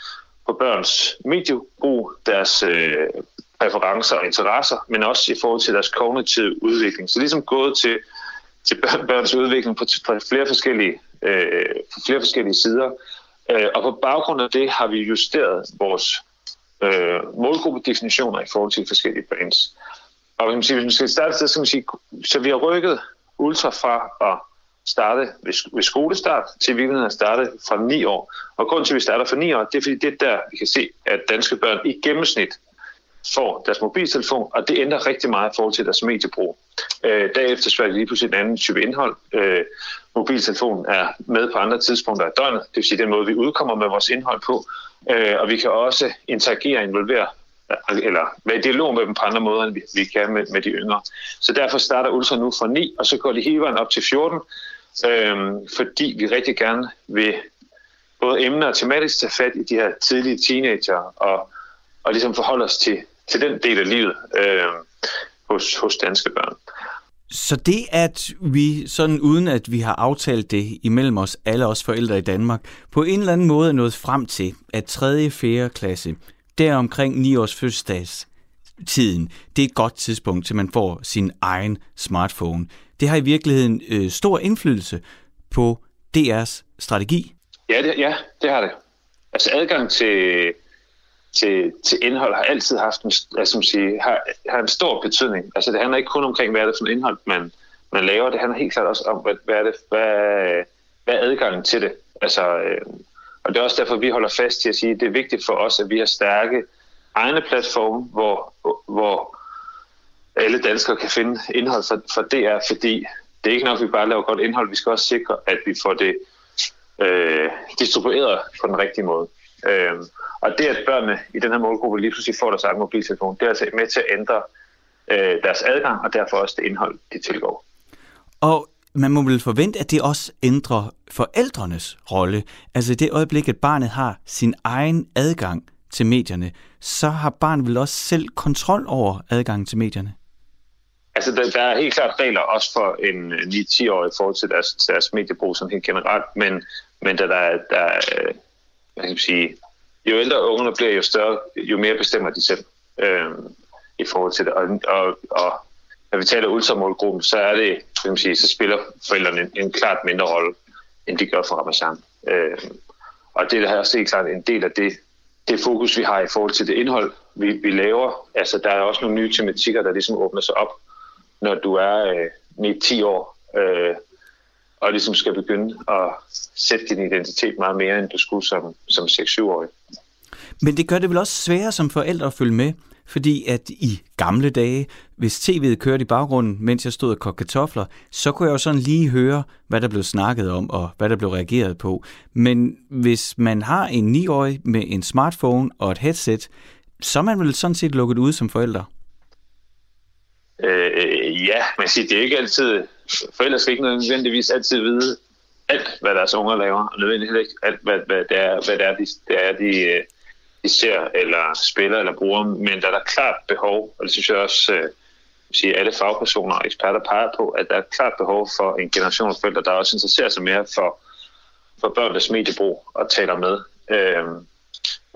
på børns mediebrug, deres øh, præferencer og interesser, men også i forhold til deres kognitive udvikling. Så ligesom gået til, til børns udvikling på, på flere forskellige, øh, på flere forskellige sider. Øh, og på baggrund af det har vi justeret vores øh, målgruppedefinitioner i forhold til forskellige brands. Og hvis man, hvis man skal starte så, skal man sige, så vi har rykket ultra fra at starte ved, ved skolestart til virkeligheden at starte fra 9 år. Og grunden til, at vi starter fra 9 år, det er fordi, det er der, vi kan se, at danske børn i gennemsnit får deres mobiltelefon, og det ændrer rigtig meget i forhold til deres mediebrug. Øh, derefter så de lige pludselig en anden type indhold. Øh, mobiltelefonen er med på andre tidspunkter af døgnet, det vil sige den måde, vi udkommer med vores indhold på, øh, og vi kan også interagere og involvere eller være i dialog med dem på andre måder, end vi, vi kan med, med de yngre. Så derfor starter Ultra nu fra 9, og så går de hele vejen op til 14, øhm, fordi vi rigtig gerne vil både emner og tematisk tage fat i de her tidlige teenager, og, og ligesom forholde os til, til den del af livet øh, hos, hos danske børn. Så det, at vi sådan uden at vi har aftalt det imellem os, alle os forældre i Danmark, på en eller anden måde er nået frem til, at 3. og 4. klasse der omkring 9 års fødselsdags tiden, det er et godt tidspunkt til man får sin egen smartphone. Det har i virkeligheden øh, stor indflydelse på DR's strategi. Ja, det, ja, det har det. Altså adgang til, til, til indhold har altid haft en, altså, sige, har, har en stor betydning. Altså det handler ikke kun omkring, hvad er det for indhold, man, man laver. Det handler helt klart også om, hvad, hvad er det, hvad, hvad er adgangen til det. Altså, øh, og det er også derfor, vi holder fast i at sige, at det er vigtigt for os, at vi har stærke egne platforme, hvor, hvor alle danskere kan finde indhold for, for DR, fordi det er ikke nok, at vi bare laver godt indhold, vi skal også sikre, at vi får det øh, distribueret på den rigtige måde. Øh, og det, at børnene i den her målgruppe lige pludselig får deres egen mobiltelefon, det er altså med til at ændre øh, deres adgang, og derfor også det indhold, de tilgår. Og man må vel forvente, at det også ændrer forældrenes rolle. Altså i det øjeblik, at barnet har sin egen adgang til medierne, så har barnet vel også selv kontrol over adgangen til medierne? Altså, der, der er helt klart regler også for en 9-10-årig i forhold til deres, deres mediebrug som helt generelt, men, men der, der, der hvad kan man sige, jo ældre ungerne bliver, jo større, jo mere bestemmer de selv øh, i forhold til det. Og, og, og når vi taler ultramålgruppen, så er det, kan man sige, så spiller forældrene en, en klart mindre rolle, end de gør for Ramazan. Øh, og det er jeg også helt klart en del af det, det fokus, vi har i forhold til det indhold, vi, vi laver. Altså, der er også nogle nye tematikker, der ligesom åbner sig op, når du er øh, 9-10 år, øh, og ligesom skal begynde at sætte din identitet meget mere, end du skulle som, som 6-7-årig. Men det gør det vel også sværere som forældre at følge med? Fordi at i gamle dage, hvis tv'et kørte i baggrunden, mens jeg stod og kogte kartofler, så kunne jeg jo sådan lige høre, hvad der blev snakket om, og hvad der blev reageret på. Men hvis man har en 9-årig med en smartphone og et headset, så er man vel sådan set lukket ud som forældre? Øh, ja, men siger, det er ikke altid... Forældre skal ikke nødvendigvis altid vide alt, hvad deres unger laver, og nødvendigvis ikke alt, hvad, hvad, det er, hvad det er, de, det er, de øh, ser eller spiller eller bruger, men der er der klart behov, og det synes jeg også, øh, sige, alle fagpersoner og eksperter peger på, at der er klart behov for en generation af forældre, der også interesserer sig mere for, for børnenes mediebrug og taler med. Øh,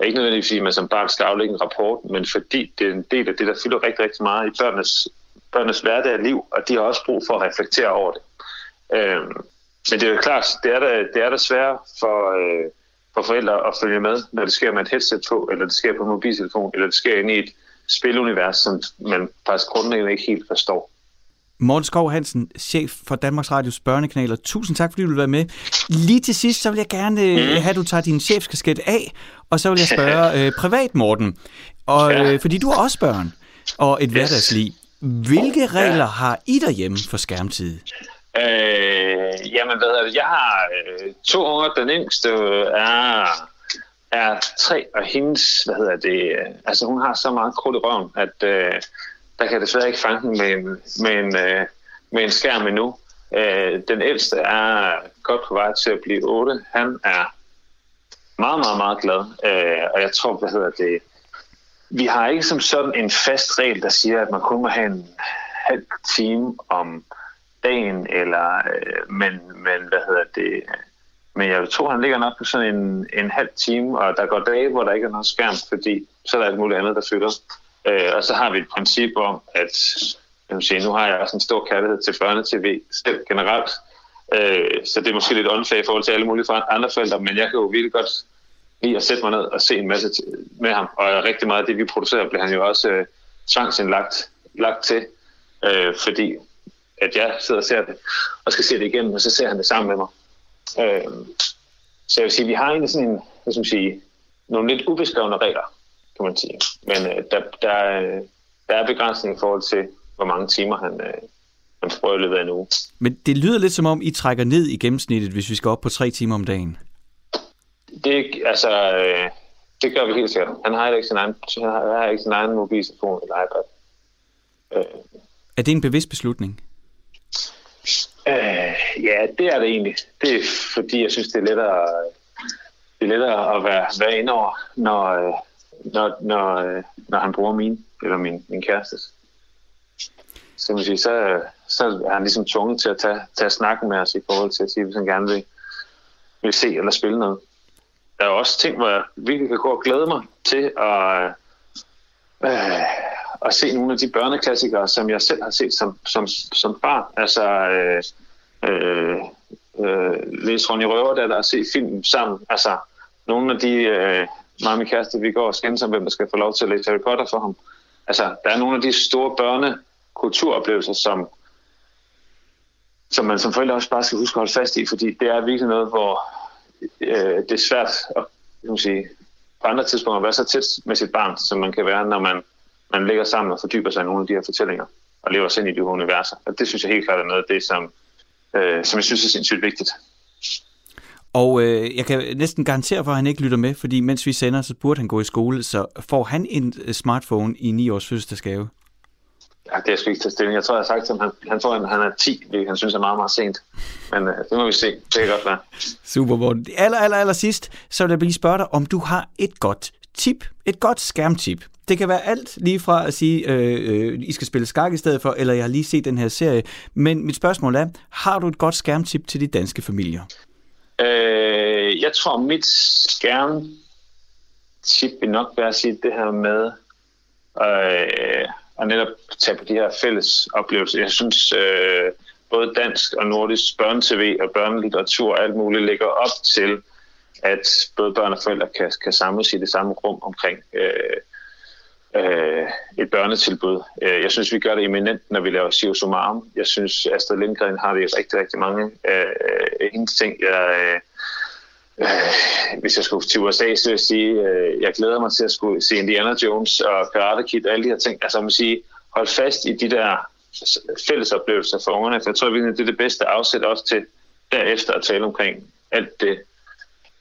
ikke nødvendigvis fordi man som barn skal aflægge en rapport, men fordi det er en del af det, der fylder rigtig, rigtig meget i børnenes, børnenes hverdag og liv, og de har også brug for at reflektere over det. Øh, men det er jo klart, det er da, det er da svært for, øh, for forældre at følge med, når det sker med et headset på, eller det sker på en mobiltelefon, eller det sker inde i et spilunivers, som man faktisk grundlæggende ikke helt forstår. Morten Skov Hansen, chef for Danmarks Radios børnekanaler. Tusind tak, fordi du vil være med. Lige til sidst, så vil jeg gerne mm. have, at du tager din chefskasket af, og så vil jeg spørge øh, privat, Morten. Og, øh, fordi du har også børn og et yes. hverdagsliv. Hvilke regler ja. har I derhjemme for skærmtid? Øh, jamen, hvad det? Jeg har øh, to unger. Den yngste øh, er, er tre, og hendes, hvad hedder det, øh, altså hun har så meget krudt i røven, at øh, der kan desværre ikke fange den med en, med en, øh, med en skærm endnu. Øh, den ældste er godt på vej til at blive 8. Han er meget, meget, meget glad. Øh, og jeg tror, hvad hedder det, vi har ikke som sådan en fast regel, der siger, at man kun må have en halv time om dagen, eller, øh, men, men hvad hedder det, men jeg tror, han ligger nok på sådan en, en halv time, og der går dage, hvor der ikke er noget skærm, fordi så er der alt muligt andet, der fylder. Øh, og så har vi et princip om, at jeg sige, nu har jeg også en stor kærlighed til børnetv selv generelt, øh, så det er måske lidt unfair i forhold til alle mulige andre forældre, men jeg kan jo virkelig godt lide at sætte mig ned og se en masse med ham, og rigtig meget af det, vi producerer, bliver han jo også øh, tvangsindlagt lagt til, øh, fordi at jeg sidder og ser det, og skal se det igen, og så ser han det sammen med mig. Øh, så jeg vil sige, vi har egentlig sådan en, hvad skal man sige, nogle lidt ubeskrevne regler, kan man sige. Men øh, der, der, der er begrænsning i forhold til, hvor mange timer han, øh, han får i løbet af en uge. Men det lyder lidt som om, I trækker ned i gennemsnittet, hvis vi skal op på tre timer om dagen. Det, altså, øh, det gør vi helt sikkert. Han har ikke sin egen, han har ikke sin egen mobiltelefon eller iPad. Øh. Er det en bevidst beslutning? Ja, det er det egentlig. Det er fordi, jeg synes, det er lettere, det er lettere at være, være inde over, når, øh, når, når, øh, når han bruger min, eller min, min kærestes. Så, man siger, så, så er han ligesom tvunget til at tage, tage snakken med os i forhold til at sige, hvis han gerne vil, vil se eller spille noget. Der er også ting, hvor jeg virkelig kan gå og glæde mig til at, øh, at se nogle af de børneklassikere, som jeg selv har set som, som, som barn. Altså øh, øh, øh, læse Ronny Røver, der se film sammen. Altså nogle af de, øh, mig og min kæreste, vi går og skændes om, hvem der skal få lov til at læse Harry Potter for ham. Altså, der er nogle af de store børnekulturoplevelser, som, som man som forældre også bare skal huske at holde fast i, fordi det er virkelig noget, hvor øh, det er svært at kan sige, på andre tidspunkter være så tæt med sit barn, som man kan være, når man man ligger sammen og fordyber sig i nogle af de her fortællinger og lever sig ind i de universer. Og det synes jeg helt klart er noget af det, som, øh, som jeg synes er sindssygt vigtigt. Og øh, jeg kan næsten garantere for, at han ikke lytter med, fordi mens vi sender, så burde han gå i skole. Så får han en øh, smartphone i 9 års fødselsdagsgave? Ja, det er sgu ikke til stilling. Jeg tror, jeg har sagt til ham, han, han tror, at han er 10, hvilket han synes er meget, meget sent. Men øh, det må vi se. Det kan godt være. Super, Morten. Aller, aller, aller sidst, så vil jeg lige spørge dig, om du har et godt tip, et godt skærmtip. Det kan være alt lige fra at sige, øh, øh, I skal spille skak i stedet for, eller jeg har lige set den her serie. Men mit spørgsmål er, har du et godt skærmtip til de danske familier? Øh, jeg tror, mit skærmtip vil nok være at sige det her med øh, at netop tage på de her fælles oplevelser. Jeg synes, øh, både dansk og nordisk børnetv og børnelitteratur og alt muligt ligger op til, at både børn og forældre kan, kan samles i det samme rum omkring øh, øh, et børnetilbud. Øh, jeg synes, vi gør det eminent, når vi laver Sio Sumarum. Jeg synes, Astrid Lindgren har vi rigtig, rigtig mange af øh, hendes ting. Jeg, øh, øh, hvis jeg skulle til USA, så vil jeg sige, øh, jeg glæder mig til at skulle se Indiana Jones og Karate Kid og alle de her ting. Altså, man sige, hold fast i de der fælles oplevelser for ungerne, for jeg tror virkelig, det er det bedste afsæt også til derefter at tale omkring alt det,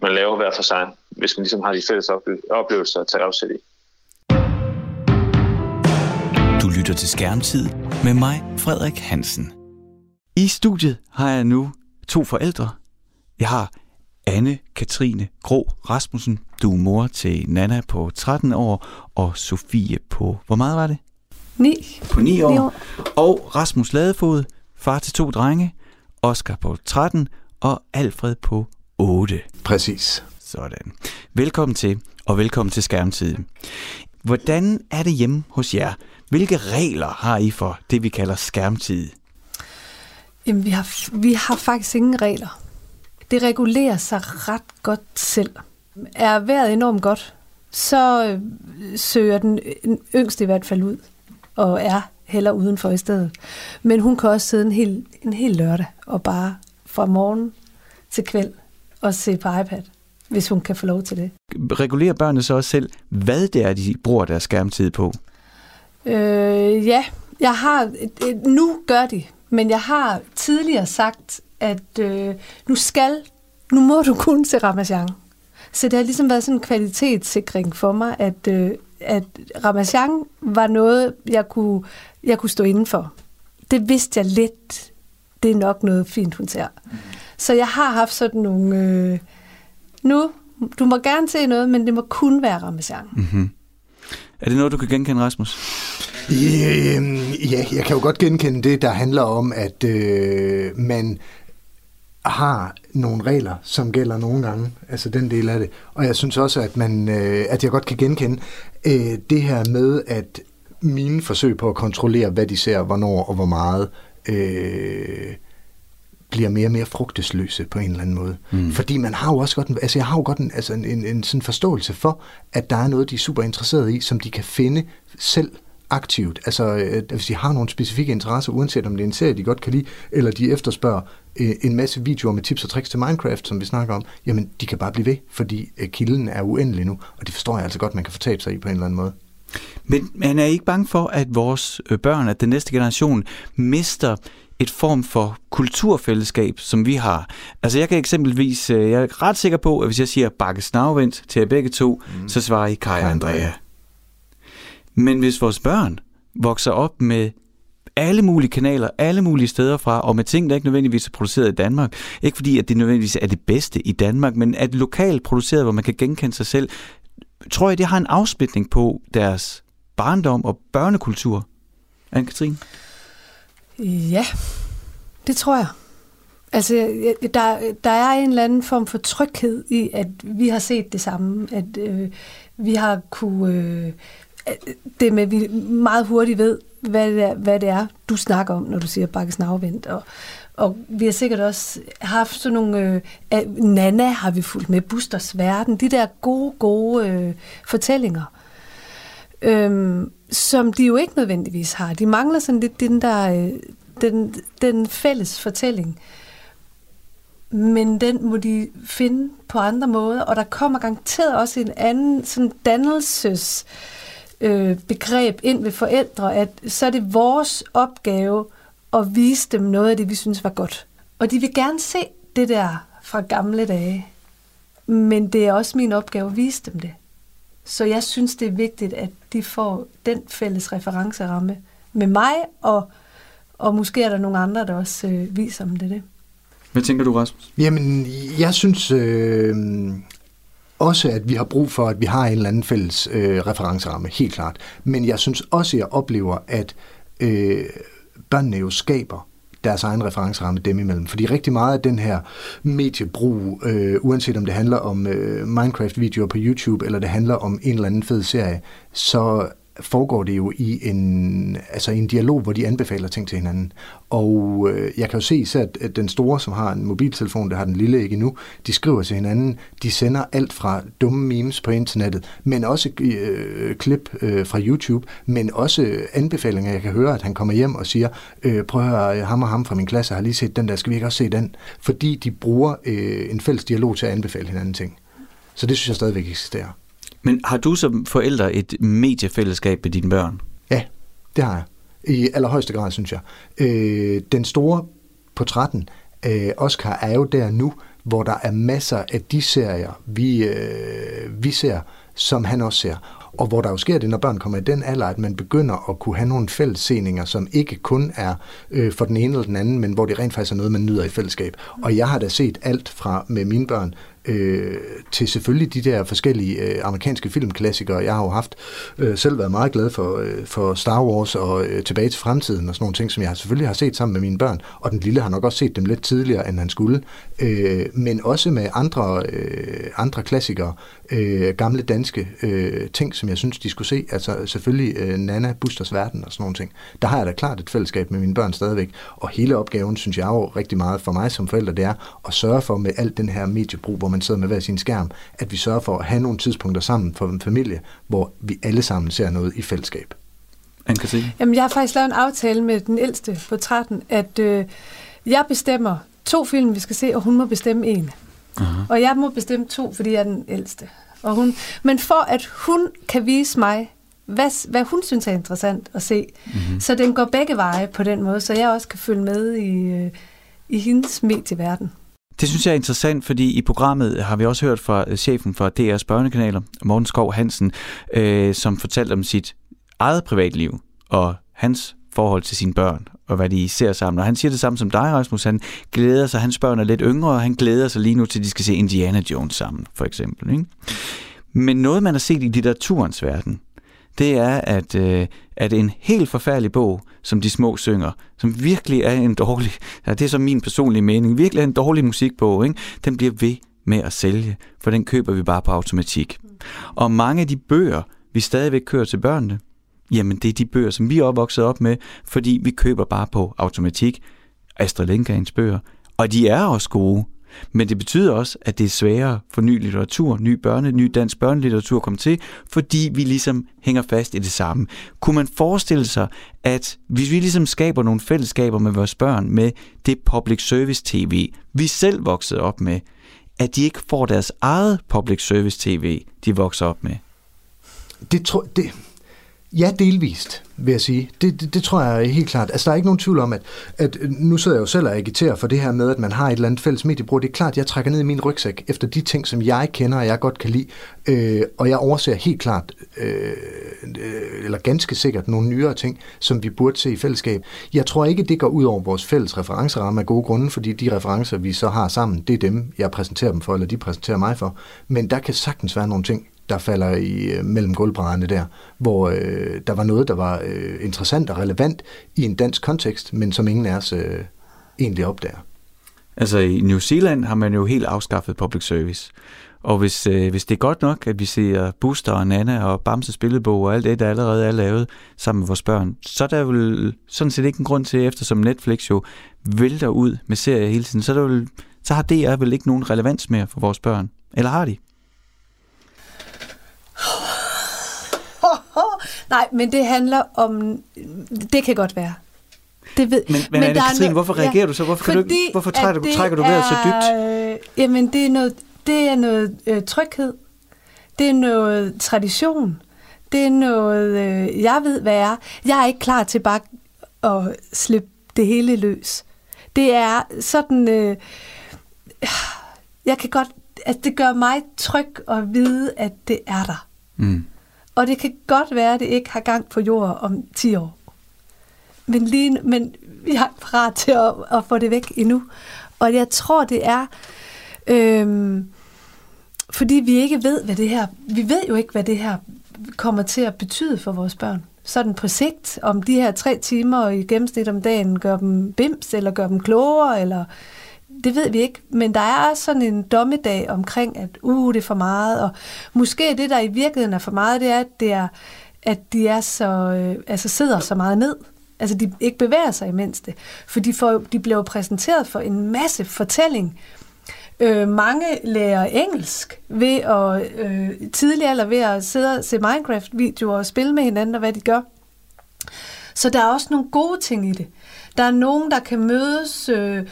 man laver hver for sig, hvis man ligesom har de fælles oplevelser at tage afsæt i. Du lytter til Skærmtid med mig, Frederik Hansen. I studiet har jeg nu to forældre. Jeg har Anne-Katrine Grå Rasmussen. Du er mor til Nana på 13 år, og Sofie på, hvor meget var det? 9. På 9 år. 9 år. Og Rasmus Ladefod, far til to drenge, Oscar på 13 og Alfred på 8. Præcis. Sådan. Velkommen til, og velkommen til Skærmtid. Hvordan er det hjemme hos jer? Hvilke regler har I for det, vi kalder skærmtid? Jamen, vi har, vi har faktisk ingen regler. Det regulerer sig ret godt selv. Er vejret enormt godt, så øh, søger den yngste i hvert fald ud og er heller udenfor i stedet. Men hun kan også sidde en hel, en hel lørdag og bare fra morgen til kvæld og se på iPad, hvis hun kan få lov til det. Regulerer børnene så også selv, hvad det er, de bruger deres skærmtid på? Øh, ja, jeg har, nu gør de, men jeg har tidligere sagt, at øh, nu skal, nu må du kun se Ramazan. Så det har ligesom været sådan en kvalitetssikring for mig, at, øh, at Ramazan var noget, jeg kunne, jeg kunne stå inden for. Det vidste jeg lidt. Det er nok noget fint, hun ser. Så jeg har haft sådan nogle... Øh, nu, du må gerne se noget, men det må kun være Ramazan. Mm-hmm. Er det noget, du kan genkende, Rasmus? Øh, ja, jeg kan jo godt genkende det, der handler om, at øh, man har nogle regler, som gælder nogle gange, altså den del af det. Og jeg synes også, at, man, øh, at jeg godt kan genkende øh, det her med, at mine forsøg på at kontrollere, hvad de ser, hvornår og hvor meget, øh, bliver mere og mere frugtesløse på en eller anden måde. Mm. Fordi man har jo også godt, en, altså jeg har jo godt en, altså en, en, en sådan forståelse for, at der er noget, de er super interesserede i, som de kan finde selv aktivt. Altså, øh, hvis de har nogle specifikke interesser, uanset om det er en serie, de godt kan lide, eller de efterspørger øh, en masse videoer med tips og tricks til Minecraft, som vi snakker om, jamen, de kan bare blive ved, fordi øh, kilden er uendelig nu, og det forstår jeg altså godt, man kan fortabe sig i på en eller anden måde. Men man er ikke bange for, at vores børn, at den næste generation, mister et form for kulturfællesskab, som vi har. Altså jeg kan eksempelvis, jeg er ret sikker på, at hvis jeg siger Bakke Snavvendt til jer begge to, mm. så svarer I Kai Andrea. Men hvis vores børn vokser op med alle mulige kanaler, alle mulige steder fra, og med ting, der ikke nødvendigvis er produceret i Danmark. Ikke fordi, at det nødvendigvis er det bedste i Danmark, men at lokalt produceret, hvor man kan genkende sig selv. Tror jeg, det har en afsplitning på deres barndom og børnekultur? Anne-Katrine? Ja, det tror jeg. Altså, der, der er en eller anden form for tryghed i, at vi har set det samme, at øh, vi har kunne... Øh, det med, at vi meget hurtigt ved, hvad det er, hvad det er du snakker om, når du siger bakkes navvendt. Og, og vi har sikkert også haft sådan nogle... Øh, Nana har vi fulgt med, Busters Verden, de der gode, gode øh, fortællinger, øh, som de jo ikke nødvendigvis har. De mangler sådan lidt den der... Øh, den, den fælles fortælling. Men den må de finde på andre måder, og der kommer garanteret også en anden sådan dannelses... Øh, begreb ind ved forældre, at så er det vores opgave at vise dem noget af det, vi synes var godt. Og de vil gerne se det der fra gamle dage. Men det er også min opgave at vise dem det. Så jeg synes, det er vigtigt, at de får den fælles referenceramme med mig, og, og måske er der nogle andre, der også øh, viser dem det. det. Hvad tænker du, Rasmus? Jamen, jeg synes, øh, også, at vi har brug for, at vi har en eller anden fælles øh, referenceramme, helt klart. Men jeg synes også, at jeg oplever, at øh, børnene jo skaber deres egen referenceramme dem imellem. Fordi rigtig meget af den her mediebrug, øh, uanset om det handler om øh, Minecraft-videoer på YouTube, eller det handler om en eller anden fed serie, så foregår det jo i en, altså en dialog, hvor de anbefaler ting til hinanden. Og øh, jeg kan jo se især, at den store, som har en mobiltelefon, der har den lille ikke endnu, de skriver til hinanden, de sender alt fra dumme memes på internettet, men også øh, klip øh, fra YouTube, men også anbefalinger. Jeg kan høre, at han kommer hjem og siger, øh, prøv at høre, ham og ham fra min klasse har lige set den der, skal vi ikke også se den? Fordi de bruger øh, en fælles dialog til at anbefale hinanden ting. Så det synes jeg stadigvæk eksisterer. Men har du som forældre et mediefællesskab med dine børn? Ja, det har jeg. I allerhøjeste grad, synes jeg. Øh, den store på 13, øh, Oscar, er jo der nu, hvor der er masser af de serier, vi, øh, vi ser, som han også ser. Og hvor der jo sker det, når børn kommer i den alder, at man begynder at kunne have nogle fællesseninger, som ikke kun er øh, for den ene eller den anden, men hvor det rent faktisk er noget, man nyder i fællesskab. Og jeg har da set alt fra med mine børn, øh, til selvfølgelig de der forskellige øh, amerikanske filmklassikere. Jeg har jo haft øh, selv været meget glad for, øh, for Star Wars og øh, Tilbage til fremtiden og sådan nogle ting, som jeg selvfølgelig har set sammen med mine børn. Og den lille har nok også set dem lidt tidligere, end han skulle. Øh, men også med andre, øh, andre klassikere, øh, gamle danske øh, ting, som jeg synes, de skulle se. Altså selvfølgelig øh, Nana, Busters Verden og sådan nogle ting. Der har jeg da klart et fællesskab med mine børn stadigvæk. Og hele opgaven, synes jeg jo rigtig meget for mig som forælder, det er at sørge for med alt den her mediebrug, hvor man sidder med hver sin skærm, at vi sørger for at have nogle tidspunkter sammen for en familie, hvor vi alle sammen ser noget i fællesskab. anne Jamen, jeg har faktisk lavet en aftale med den ældste på 13, at øh, jeg bestemmer to film, vi skal se, og hun må bestemme en. Uh-huh. Og jeg må bestemme to, fordi jeg er den ældste. Og hun, men for at hun kan vise mig, hvad, hvad hun synes er interessant at se, mm-hmm. så den går begge veje på den måde, så jeg også kan følge med i, øh, i hendes medieverden. Det synes jeg er interessant, fordi i programmet har vi også hørt fra øh, chefen for DR's børnekanaler, Morten Skov Hansen, øh, som fortalte om sit eget privatliv og hans forhold til sine børn og hvad de ser sammen. Og han siger det samme som dig, Rasmus. Han glæder sig, hans børn er lidt yngre, og han glæder sig lige nu til, at de skal se Indiana Jones sammen, for eksempel. Ikke? Men noget, man har set i litteraturens verden, det er, at, øh, at en helt forfærdelig bog, som De Små Synger, som virkelig er en dårlig, ja, det er så min personlige mening, virkelig er en dårlig musikbog, ikke? den bliver ved med at sælge, for den køber vi bare på automatik. Og mange af de bøger, vi stadigvæk kører til børnene, jamen det er de bøger, som vi er opvokset op med, fordi vi køber bare på automatik Astrid Lindgrens bøger, og de er også gode. Men det betyder også, at det er sværere for ny litteratur, ny børne, ny dansk børnelitteratur at komme til, fordi vi ligesom hænger fast i det samme. Kunne man forestille sig, at hvis vi ligesom skaber nogle fællesskaber med vores børn med det public service tv, vi selv voksede op med, at de ikke får deres eget public service tv, de vokser op med? Det tror det, Ja, delvist, vil jeg sige. Det, det, det tror jeg helt klart. Altså, der er ikke nogen tvivl om, at, at øh, nu sidder jeg jo selv og agiterer for det her med, at man har et eller andet fælles mediebrug. Det er klart, at jeg trækker ned i min rygsæk efter de ting, som jeg kender og jeg godt kan lide. Øh, og jeg overser helt klart, øh, øh, eller ganske sikkert, nogle nyere ting, som vi burde se i fællesskab. Jeg tror ikke, det går ud over vores fælles referenceramme af gode grunde, fordi de referencer, vi så har sammen, det er dem, jeg præsenterer dem for, eller de præsenterer mig for. Men der kan sagtens være nogle ting, der falder i øh, mellem gulvbrædderne der, hvor øh, der var noget, der var øh, interessant og relevant i en dansk kontekst, men som ingen af os øh, egentlig opdager. Altså i New Zealand har man jo helt afskaffet public service. Og hvis, øh, hvis det er godt nok, at vi ser Buster og Nana og Bamse spillebog og alt det, der allerede er lavet sammen med vores børn, så er der vel sådan set ikke en grund til, eftersom Netflix jo vælter ud med serier hele tiden, så, er der vel, så har DR vel ikke nogen relevans mere for vores børn. Eller har de? Nej, men det handler om... Det kan godt være. Det ved, men, men, men Anne-Katrine, hvorfor reagerer ja, du så? Hvorfor, kan du, hvorfor trækker, du, trækker du vejret så dybt? Øh, jamen, det er noget, det er noget øh, tryghed. Det er noget tradition. Det er noget, øh, jeg ved, hvad er. Jeg er ikke klar til bare at slippe det hele løs. Det er sådan... Øh, jeg kan godt... Altså, det gør mig tryg at vide, at det er der. Mm. Og det kan godt være, at det ikke har gang på jord om 10 år. Men, lige, men vi har parat til at, at få det væk endnu. Og jeg tror, det er, øhm, fordi vi ikke ved, hvad det her... Vi ved jo ikke, hvad det her kommer til at betyde for vores børn. Sådan på sigt, om de her tre timer i gennemsnit om dagen gør dem bims, eller gør dem klogere, eller det ved vi ikke, men der er sådan en dommedag omkring, at uh, det er for meget, og måske det, der i virkeligheden er for meget, det er, at, det er, at de er så, øh, altså sidder så meget ned. Altså, de ikke bevæger sig imens det. For de, får, de bliver præsenteret for en masse fortælling. Øh, mange lærer engelsk ved at, øh, tidligere eller ved at sidde og se Minecraft-videoer og spille med hinanden, og hvad de gør. Så der er også nogle gode ting i det. Der er nogen, der kan mødes... Øh,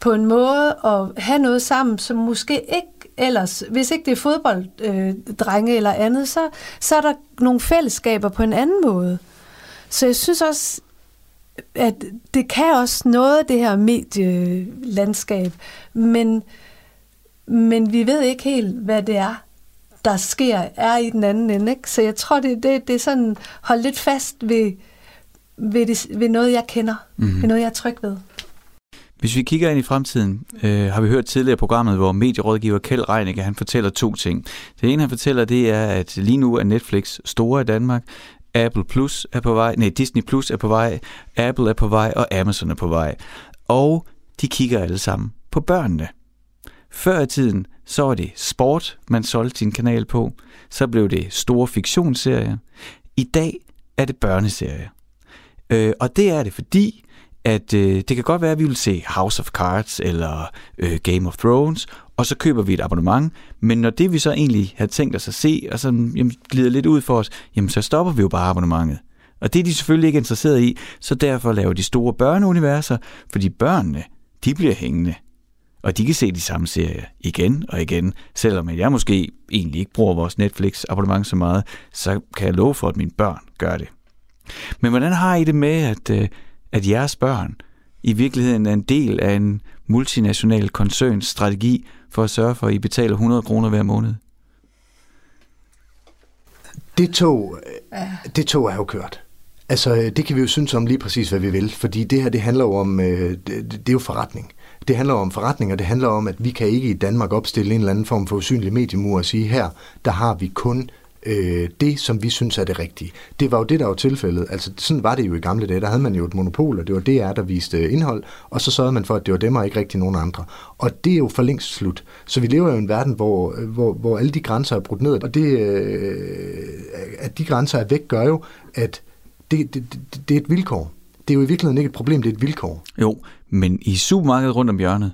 på en måde at have noget sammen, som måske ikke ellers, hvis ikke det er fodbolddrenge øh, eller andet, så, så er der nogle fællesskaber på en anden måde. Så jeg synes også, at det kan også noget, det her medielandskab, men, men vi ved ikke helt, hvad det er, der sker, er i den anden ende. Ikke? Så jeg tror, det, det, det er sådan, hold lidt fast ved, ved, det, ved noget, jeg kender, mm-hmm. ved noget, jeg er tryg ved. Hvis vi kigger ind i fremtiden, øh, har vi hørt tidligere i programmet, hvor medierådgiver Kjeld Reinicke, han fortæller to ting. Det ene, han fortæller, det er, at lige nu er Netflix store i Danmark. Apple Plus er på vej, nej, Disney Plus er på vej, Apple er på vej, og Amazon er på vej. Og de kigger alle sammen på børnene. Før i tiden, så var det sport, man solgte sin kanal på. Så blev det store fiktionsserier. I dag er det børneserier. Øh, og det er det, fordi at øh, det kan godt være, at vi vil se House of Cards eller øh, Game of Thrones, og så køber vi et abonnement, men når det vi så egentlig har tænkt os at se, og så jamen, glider lidt ud for os, jamen så stopper vi jo bare abonnementet. Og det er de selvfølgelig ikke interesseret i, så derfor laver de store børneuniverser, fordi børnene, de bliver hængende. Og de kan se de samme serier igen og igen, selvom jeg måske egentlig ikke bruger vores Netflix-abonnement så meget, så kan jeg love for, at mine børn gør det. Men hvordan har I det med, at, øh, at jeres børn i virkeligheden er en del af en multinational koncerns strategi for at sørge for, at I betaler 100 kroner hver måned? Det tog, det tog er jo kørt. Altså, det kan vi jo synes om lige præcis, hvad vi vil, fordi det her, det handler jo om, øh, det, det er jo forretning. Det handler om forretning, og det handler om, at vi kan ikke i Danmark opstille en eller anden form for usynlig mediemur og sige, her, der har vi kun øh, det, som vi synes er det rigtige. Det var jo det, der var tilfældet. Altså, sådan var det jo i gamle dage. Der havde man jo et monopol, og det var DR, der viste indhold, og så sørgede man for, at det var dem og ikke rigtig nogen andre. Og det er jo for længst slut. Så vi lever jo i en verden, hvor, hvor, hvor alle de grænser er brudt ned, og det, øh, at de grænser er væk, gør jo, at det, det, det, det er et vilkår. Det er jo i virkeligheden ikke et problem, det er et vilkår. Jo, men i supermarkedet rundt om hjørnet,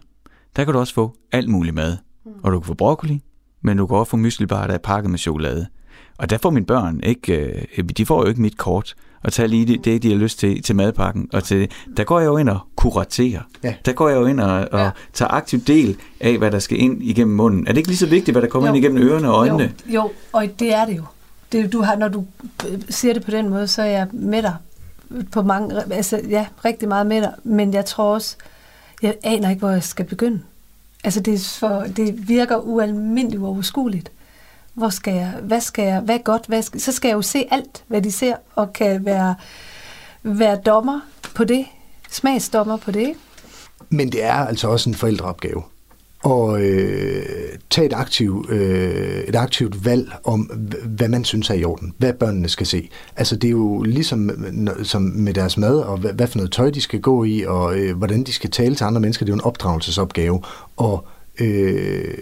der kan du også få alt muligt mad. Og du kan få broccoli, men du kan også få myslibar, der er pakket med chokolade. Og der får mine børn ikke, øh, de får jo ikke mit kort og tage lige det, de har lyst til, til madpakken. Og til, der går jeg jo ind og kuraterer. Ja. Der går jeg jo ind og, og Ja. tager aktiv del af, hvad der skal ind igennem munden. Er det ikke lige så vigtigt, hvad der kommer Jo. ind igennem ørerne og øjnene? Jo, jo, og det er det jo. Det, du har, når du siger det på den måde, så er jeg med dig på mange, altså ja, rigtig meget med dig, men jeg tror også, jeg aner ikke, hvor jeg skal begynde. Altså det, er for, det virker ualmindeligt uoverskueligt. Hvor skal jeg, hvad skal jeg, hvad er godt, hvad skal, så skal jeg jo se alt, hvad de ser, og kan være, være dommer på det, smagsdommer på det. Men det er altså også en forældreopgave. Og øh, tage et, aktiv, øh, et aktivt valg om, hvad man synes er i orden. Hvad børnene skal se. Altså det er jo ligesom som med deres mad, og hvad, hvad for noget tøj de skal gå i, og øh, hvordan de skal tale til andre mennesker. Det er jo en opdragelsesopgave. Og øh,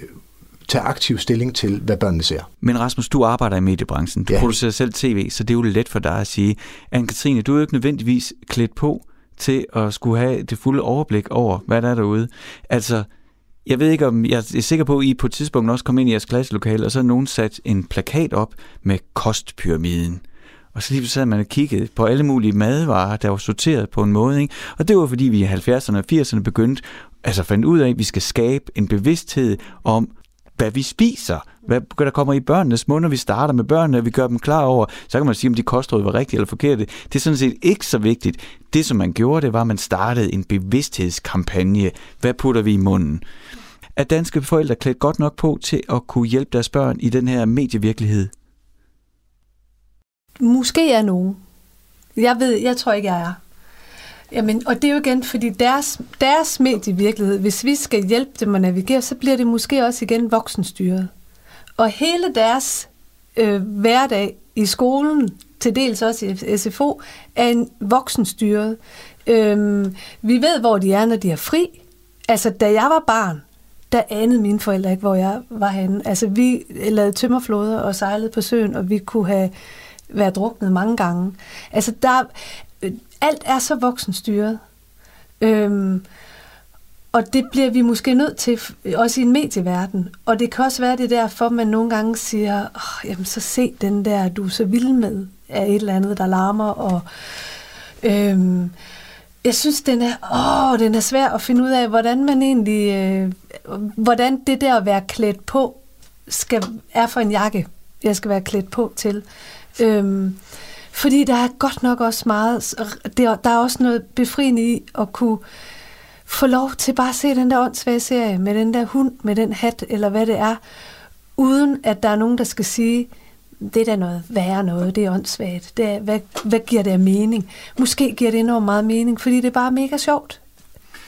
tage aktiv stilling til, hvad børnene ser. Men Rasmus, du arbejder i mediebranchen. Du ja. Producerer selv tv, så det er jo let for dig at sige, Anne-Katrine, du er jo ikke nødvendigvis klædt på til at skulle have det fulde overblik over, hvad der er derude. Altså, jeg ved ikke om, jeg er sikker på, at I på et tidspunkt også kom ind i jeres klasselokale, og så har nogen sat en plakat op med kostpyramiden. Og så lige sad man og kiggede på alle mulige madvarer, der var sorteret på en måde. Ikke? Og det var fordi, vi i 70'erne og 80'erne begyndte, altså fandt ud af, at vi skal skabe en bevidsthed om, hvad vi spiser, hvad der kommer i børnenes mund, når vi starter med børnene, og vi gør dem klar over, så kan man sige, om de kostråd var rigtige eller forkerte. Det er sådan set ikke så vigtigt. Det, som man gjorde, det var, at man startede en bevidsthedskampagne. Hvad putter vi i munden? Er danske forældre klædt godt nok på til at kunne hjælpe deres børn i den her medievirkelighed? Måske er nogen. Jeg ved, jeg tror ikke, jeg er. Jamen, og det er jo igen, fordi deres, deres medievirkelighed, hvis vi skal hjælpe dem at navigere, så bliver det måske også igen voksenstyret. Og hele deres øh, hverdag i skolen, til dels også i SFO, er en voksenstyret. Øhm, vi ved, hvor de er, når de er fri. Altså, da jeg var barn, der anede mine forældre ikke, hvor jeg var henne. Altså, vi lavede tømmerflåder og sejlede på søen, og vi kunne have været druknet mange gange. Altså, der, Øh, alt er så voksenstyret. Øhm, og det bliver vi måske nødt til, også i en medieverden. Og det kan også være det derfor, man nogle gange siger, oh, jamen så se den der, du er så vild med, af et eller andet, der larmer. Og, øhm, jeg synes, den er, åh, den er svær at finde ud af, hvordan man egentlig, øh, hvordan det der at være klædt på, skal, er for en jakke, jeg skal være klædt på til. Øhm, fordi der er godt nok også meget, der, der er også noget befriende i at kunne få lov til bare at se den der åndssvage serie med den der hund, med den hat, eller hvad det er, uden at der er nogen, der skal sige, det er da noget værre noget, det er åndssvagt. Det er, hvad, hvad giver det af mening? Måske giver det enormt meget mening, fordi det er bare mega sjovt.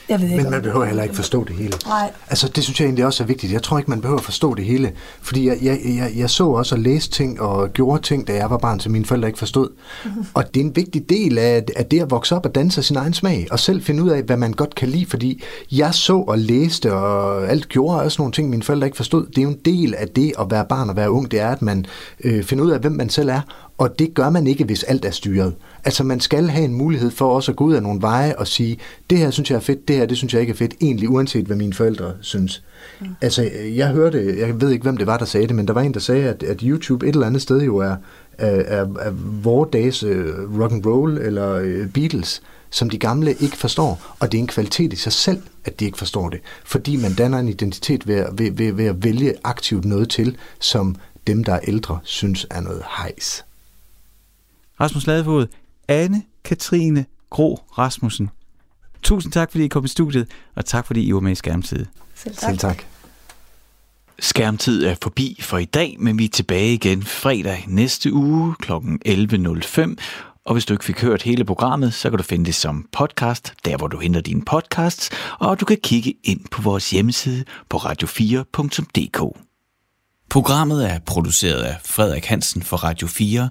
Jeg ved ikke, Men man behøver heller ikke forstå det hele. Nej. Altså, det synes jeg egentlig også er vigtigt. Jeg tror ikke, man behøver at forstå det hele. Fordi jeg, jeg, jeg, jeg så også og læste ting og gjorde ting, da jeg var barn, som mine forældre ikke forstod. Mhm. Og det er en vigtig del af, af det at vokse op og danse sin egen smag. Og selv finde ud af, hvad man godt kan lide. Fordi jeg så og læste og alt gjorde også nogle ting, mine forældre ikke forstod. Det er jo en del af det at være barn og være ung. Det er, at man øh, finder ud af, hvem man selv er. Og det gør man ikke, hvis alt er styret. Altså man skal have en mulighed for også at gå ud af nogle veje og sige, det her synes jeg er fedt, det her det synes jeg ikke er fedt, egentlig uanset hvad mine forældre synes. Mm. Altså jeg hørte, jeg ved ikke hvem det var, der sagde det, men der var en, der sagde, at, at YouTube et eller andet sted jo er, af, af, af vores dages øh, rock and roll eller øh, Beatles, som de gamle ikke forstår, og det er en kvalitet i sig selv, at de ikke forstår det, fordi man danner en identitet ved, ved, ved, ved at vælge aktivt noget til, som dem, der er ældre, synes er noget hejs. Rasmus Ladefod, Anne Katrine Gro Rasmussen. Tusind tak, fordi I kom i studiet, og tak, fordi I var med i Skærmtid. Selv tak. Selv tak. Skærmtid er forbi for i dag, men vi er tilbage igen fredag næste uge kl. 11.05. Og hvis du ikke fik hørt hele programmet, så kan du finde det som podcast, der hvor du henter dine podcasts, og du kan kigge ind på vores hjemmeside på radio4.dk. Programmet er produceret af Frederik Hansen for Radio 4